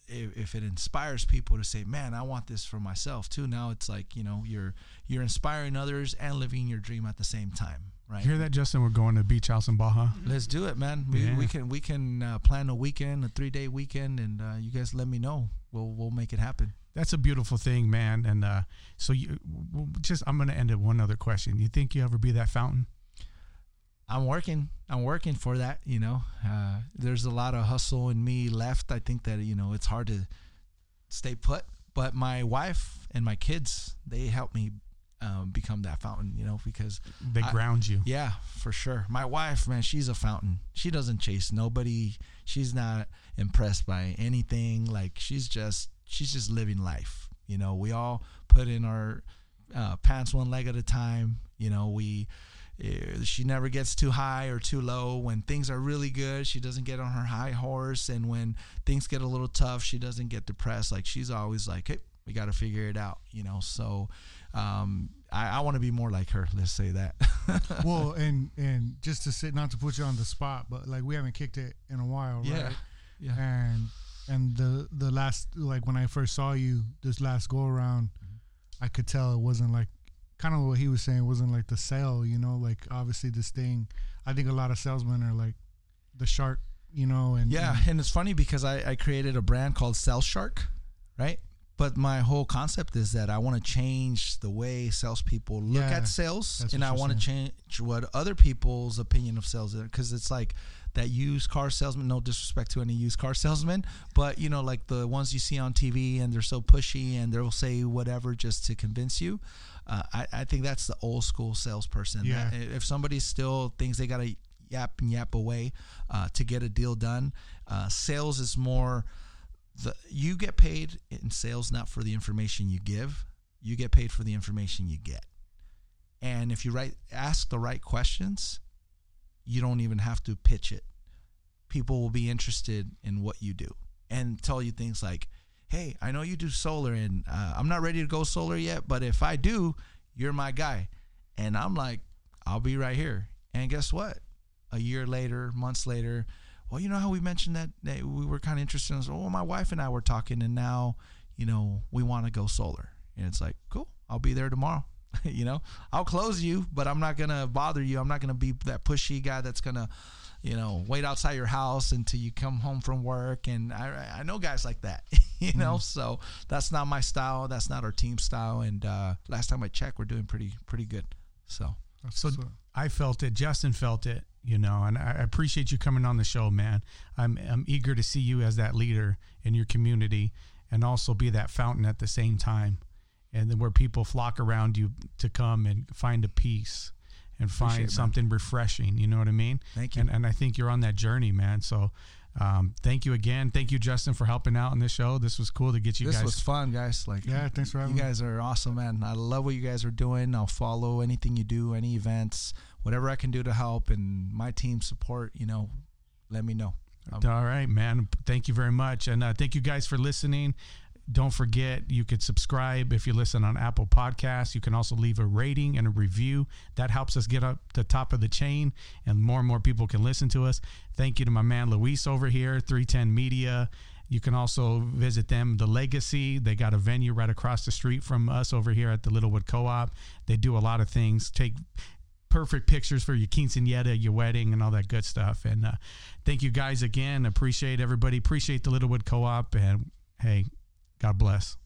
if, if it inspires people to say man i want this for myself too now it's like you know you're you're inspiring others and living your dream at the same time right You hear that, Justin? We're going to beach house in Baja. let's do it man we, Yeah. we can we can uh, plan a weekend a three day weekend and uh, you guys let me know we'll we'll make it happen That's a beautiful thing, man. And uh, so you w- w- just, I'm going to end it one other question. You think you ever be that fountain? I'm working. I'm working for that. You know, uh, there's a lot of hustle in me left. I think that you know it's hard to stay put. But my wife and my kids, they help me um, become that fountain. You know, because They I- ground you. yeah, for sure. My wife, man, she's a fountain. She doesn't chase nobody. She's not impressed by anything. Like she's just she's just living life. You know, we all put in our uh, pants one leg at a time. You know, we eh, she never gets too high or too low. When things are really good, she doesn't get on her high horse, and when things get a little tough, she doesn't get depressed. Like she's always like, "Hey, we got to figure it out," you know. So um, I, I want to be more like her. Let's say that. well, and and just to sit, not to put you on the spot, but like we haven't kicked it in a while, yeah, right? yeah. And and the the last like when I first saw you this last go around, I could tell it wasn't like kind of what he was saying wasn't like the sale, you know, like obviously this thing. I think a lot of salesmen are like the shark, you know, and Yeah, and it's funny because I, I created a brand called Sell Shark, right? But my whole concept is that I want to change the way salespeople look Yeah, at sales, and I want to change what other people's opinion of sales is. Because it's like that used car salesman. No disrespect to any used car salesman, but you know, like the ones you see on TV, and they're so pushy, and they'll say whatever just to convince you. Uh, I, I think that's the old school salesperson. Yeah. That- if somebody still thinks they gotta yap and yap away uh, to get a deal done, uh, sales is more the you get paid in sales not for the information you give you get paid for the information you get. And if you right ask the right questions you don't even have to pitch it. People will be interested in what you do and tell you things like hey i know you do solar and uh, i'm not ready to go solar yet but if i do you're my guy. And i'm like i'll be right here. And guess what? A year later months later well, you know how we mentioned that, that we were kind of interested in. Oh, my wife and I were talking, and now, you know, we want to go solar. And it's like, cool, I'll be there tomorrow. you know, I'll close you, but I'm not gonna bother you. I'm not gonna be that pushy guy that's gonna, you know, wait outside your house until you come home from work. And I, I know guys like that, you know. Mm-hmm. So that's not my style. That's not our team style. And uh, last time I checked, we're doing pretty pretty good. So So- I felt it. Justin felt it. You know, and I I appreciate you coming on the show, man. I'm I'm eager to see you as that leader in your community, and also be that fountain at the same time, and then where people flock around you to come and find a peace and find it, man. something refreshing. You know what I mean? thank you. And and I think you're on that journey, man. So. Um, thank you again. Thank you, Justin, for helping out in this show. This was cool to get you this guys. This was fun, guys. Like Yeah, thanks for having You me. guys are awesome, man. I love what you guys are doing. I'll follow anything you do, any events, whatever I can do to help, and my team support. You know, let me know. Um, All right, man. Thank you very much. And uh, thank you guys for listening. Don't forget, you could subscribe if you listen on Apple Podcasts. You can also leave a rating and a review. That helps us get up the top of the chain, and more and more people can listen to us. Thank you to my man Luis over here, 310 Media. You can also visit them, The Legacy. They got a venue right across the street from us over here at the Littlewood Co op. They do a lot of things. Take perfect pictures for your quinceanera, your wedding, and all that good stuff. And uh, thank you guys again. Appreciate everybody. Appreciate the Littlewood Co op. And hey, God bless.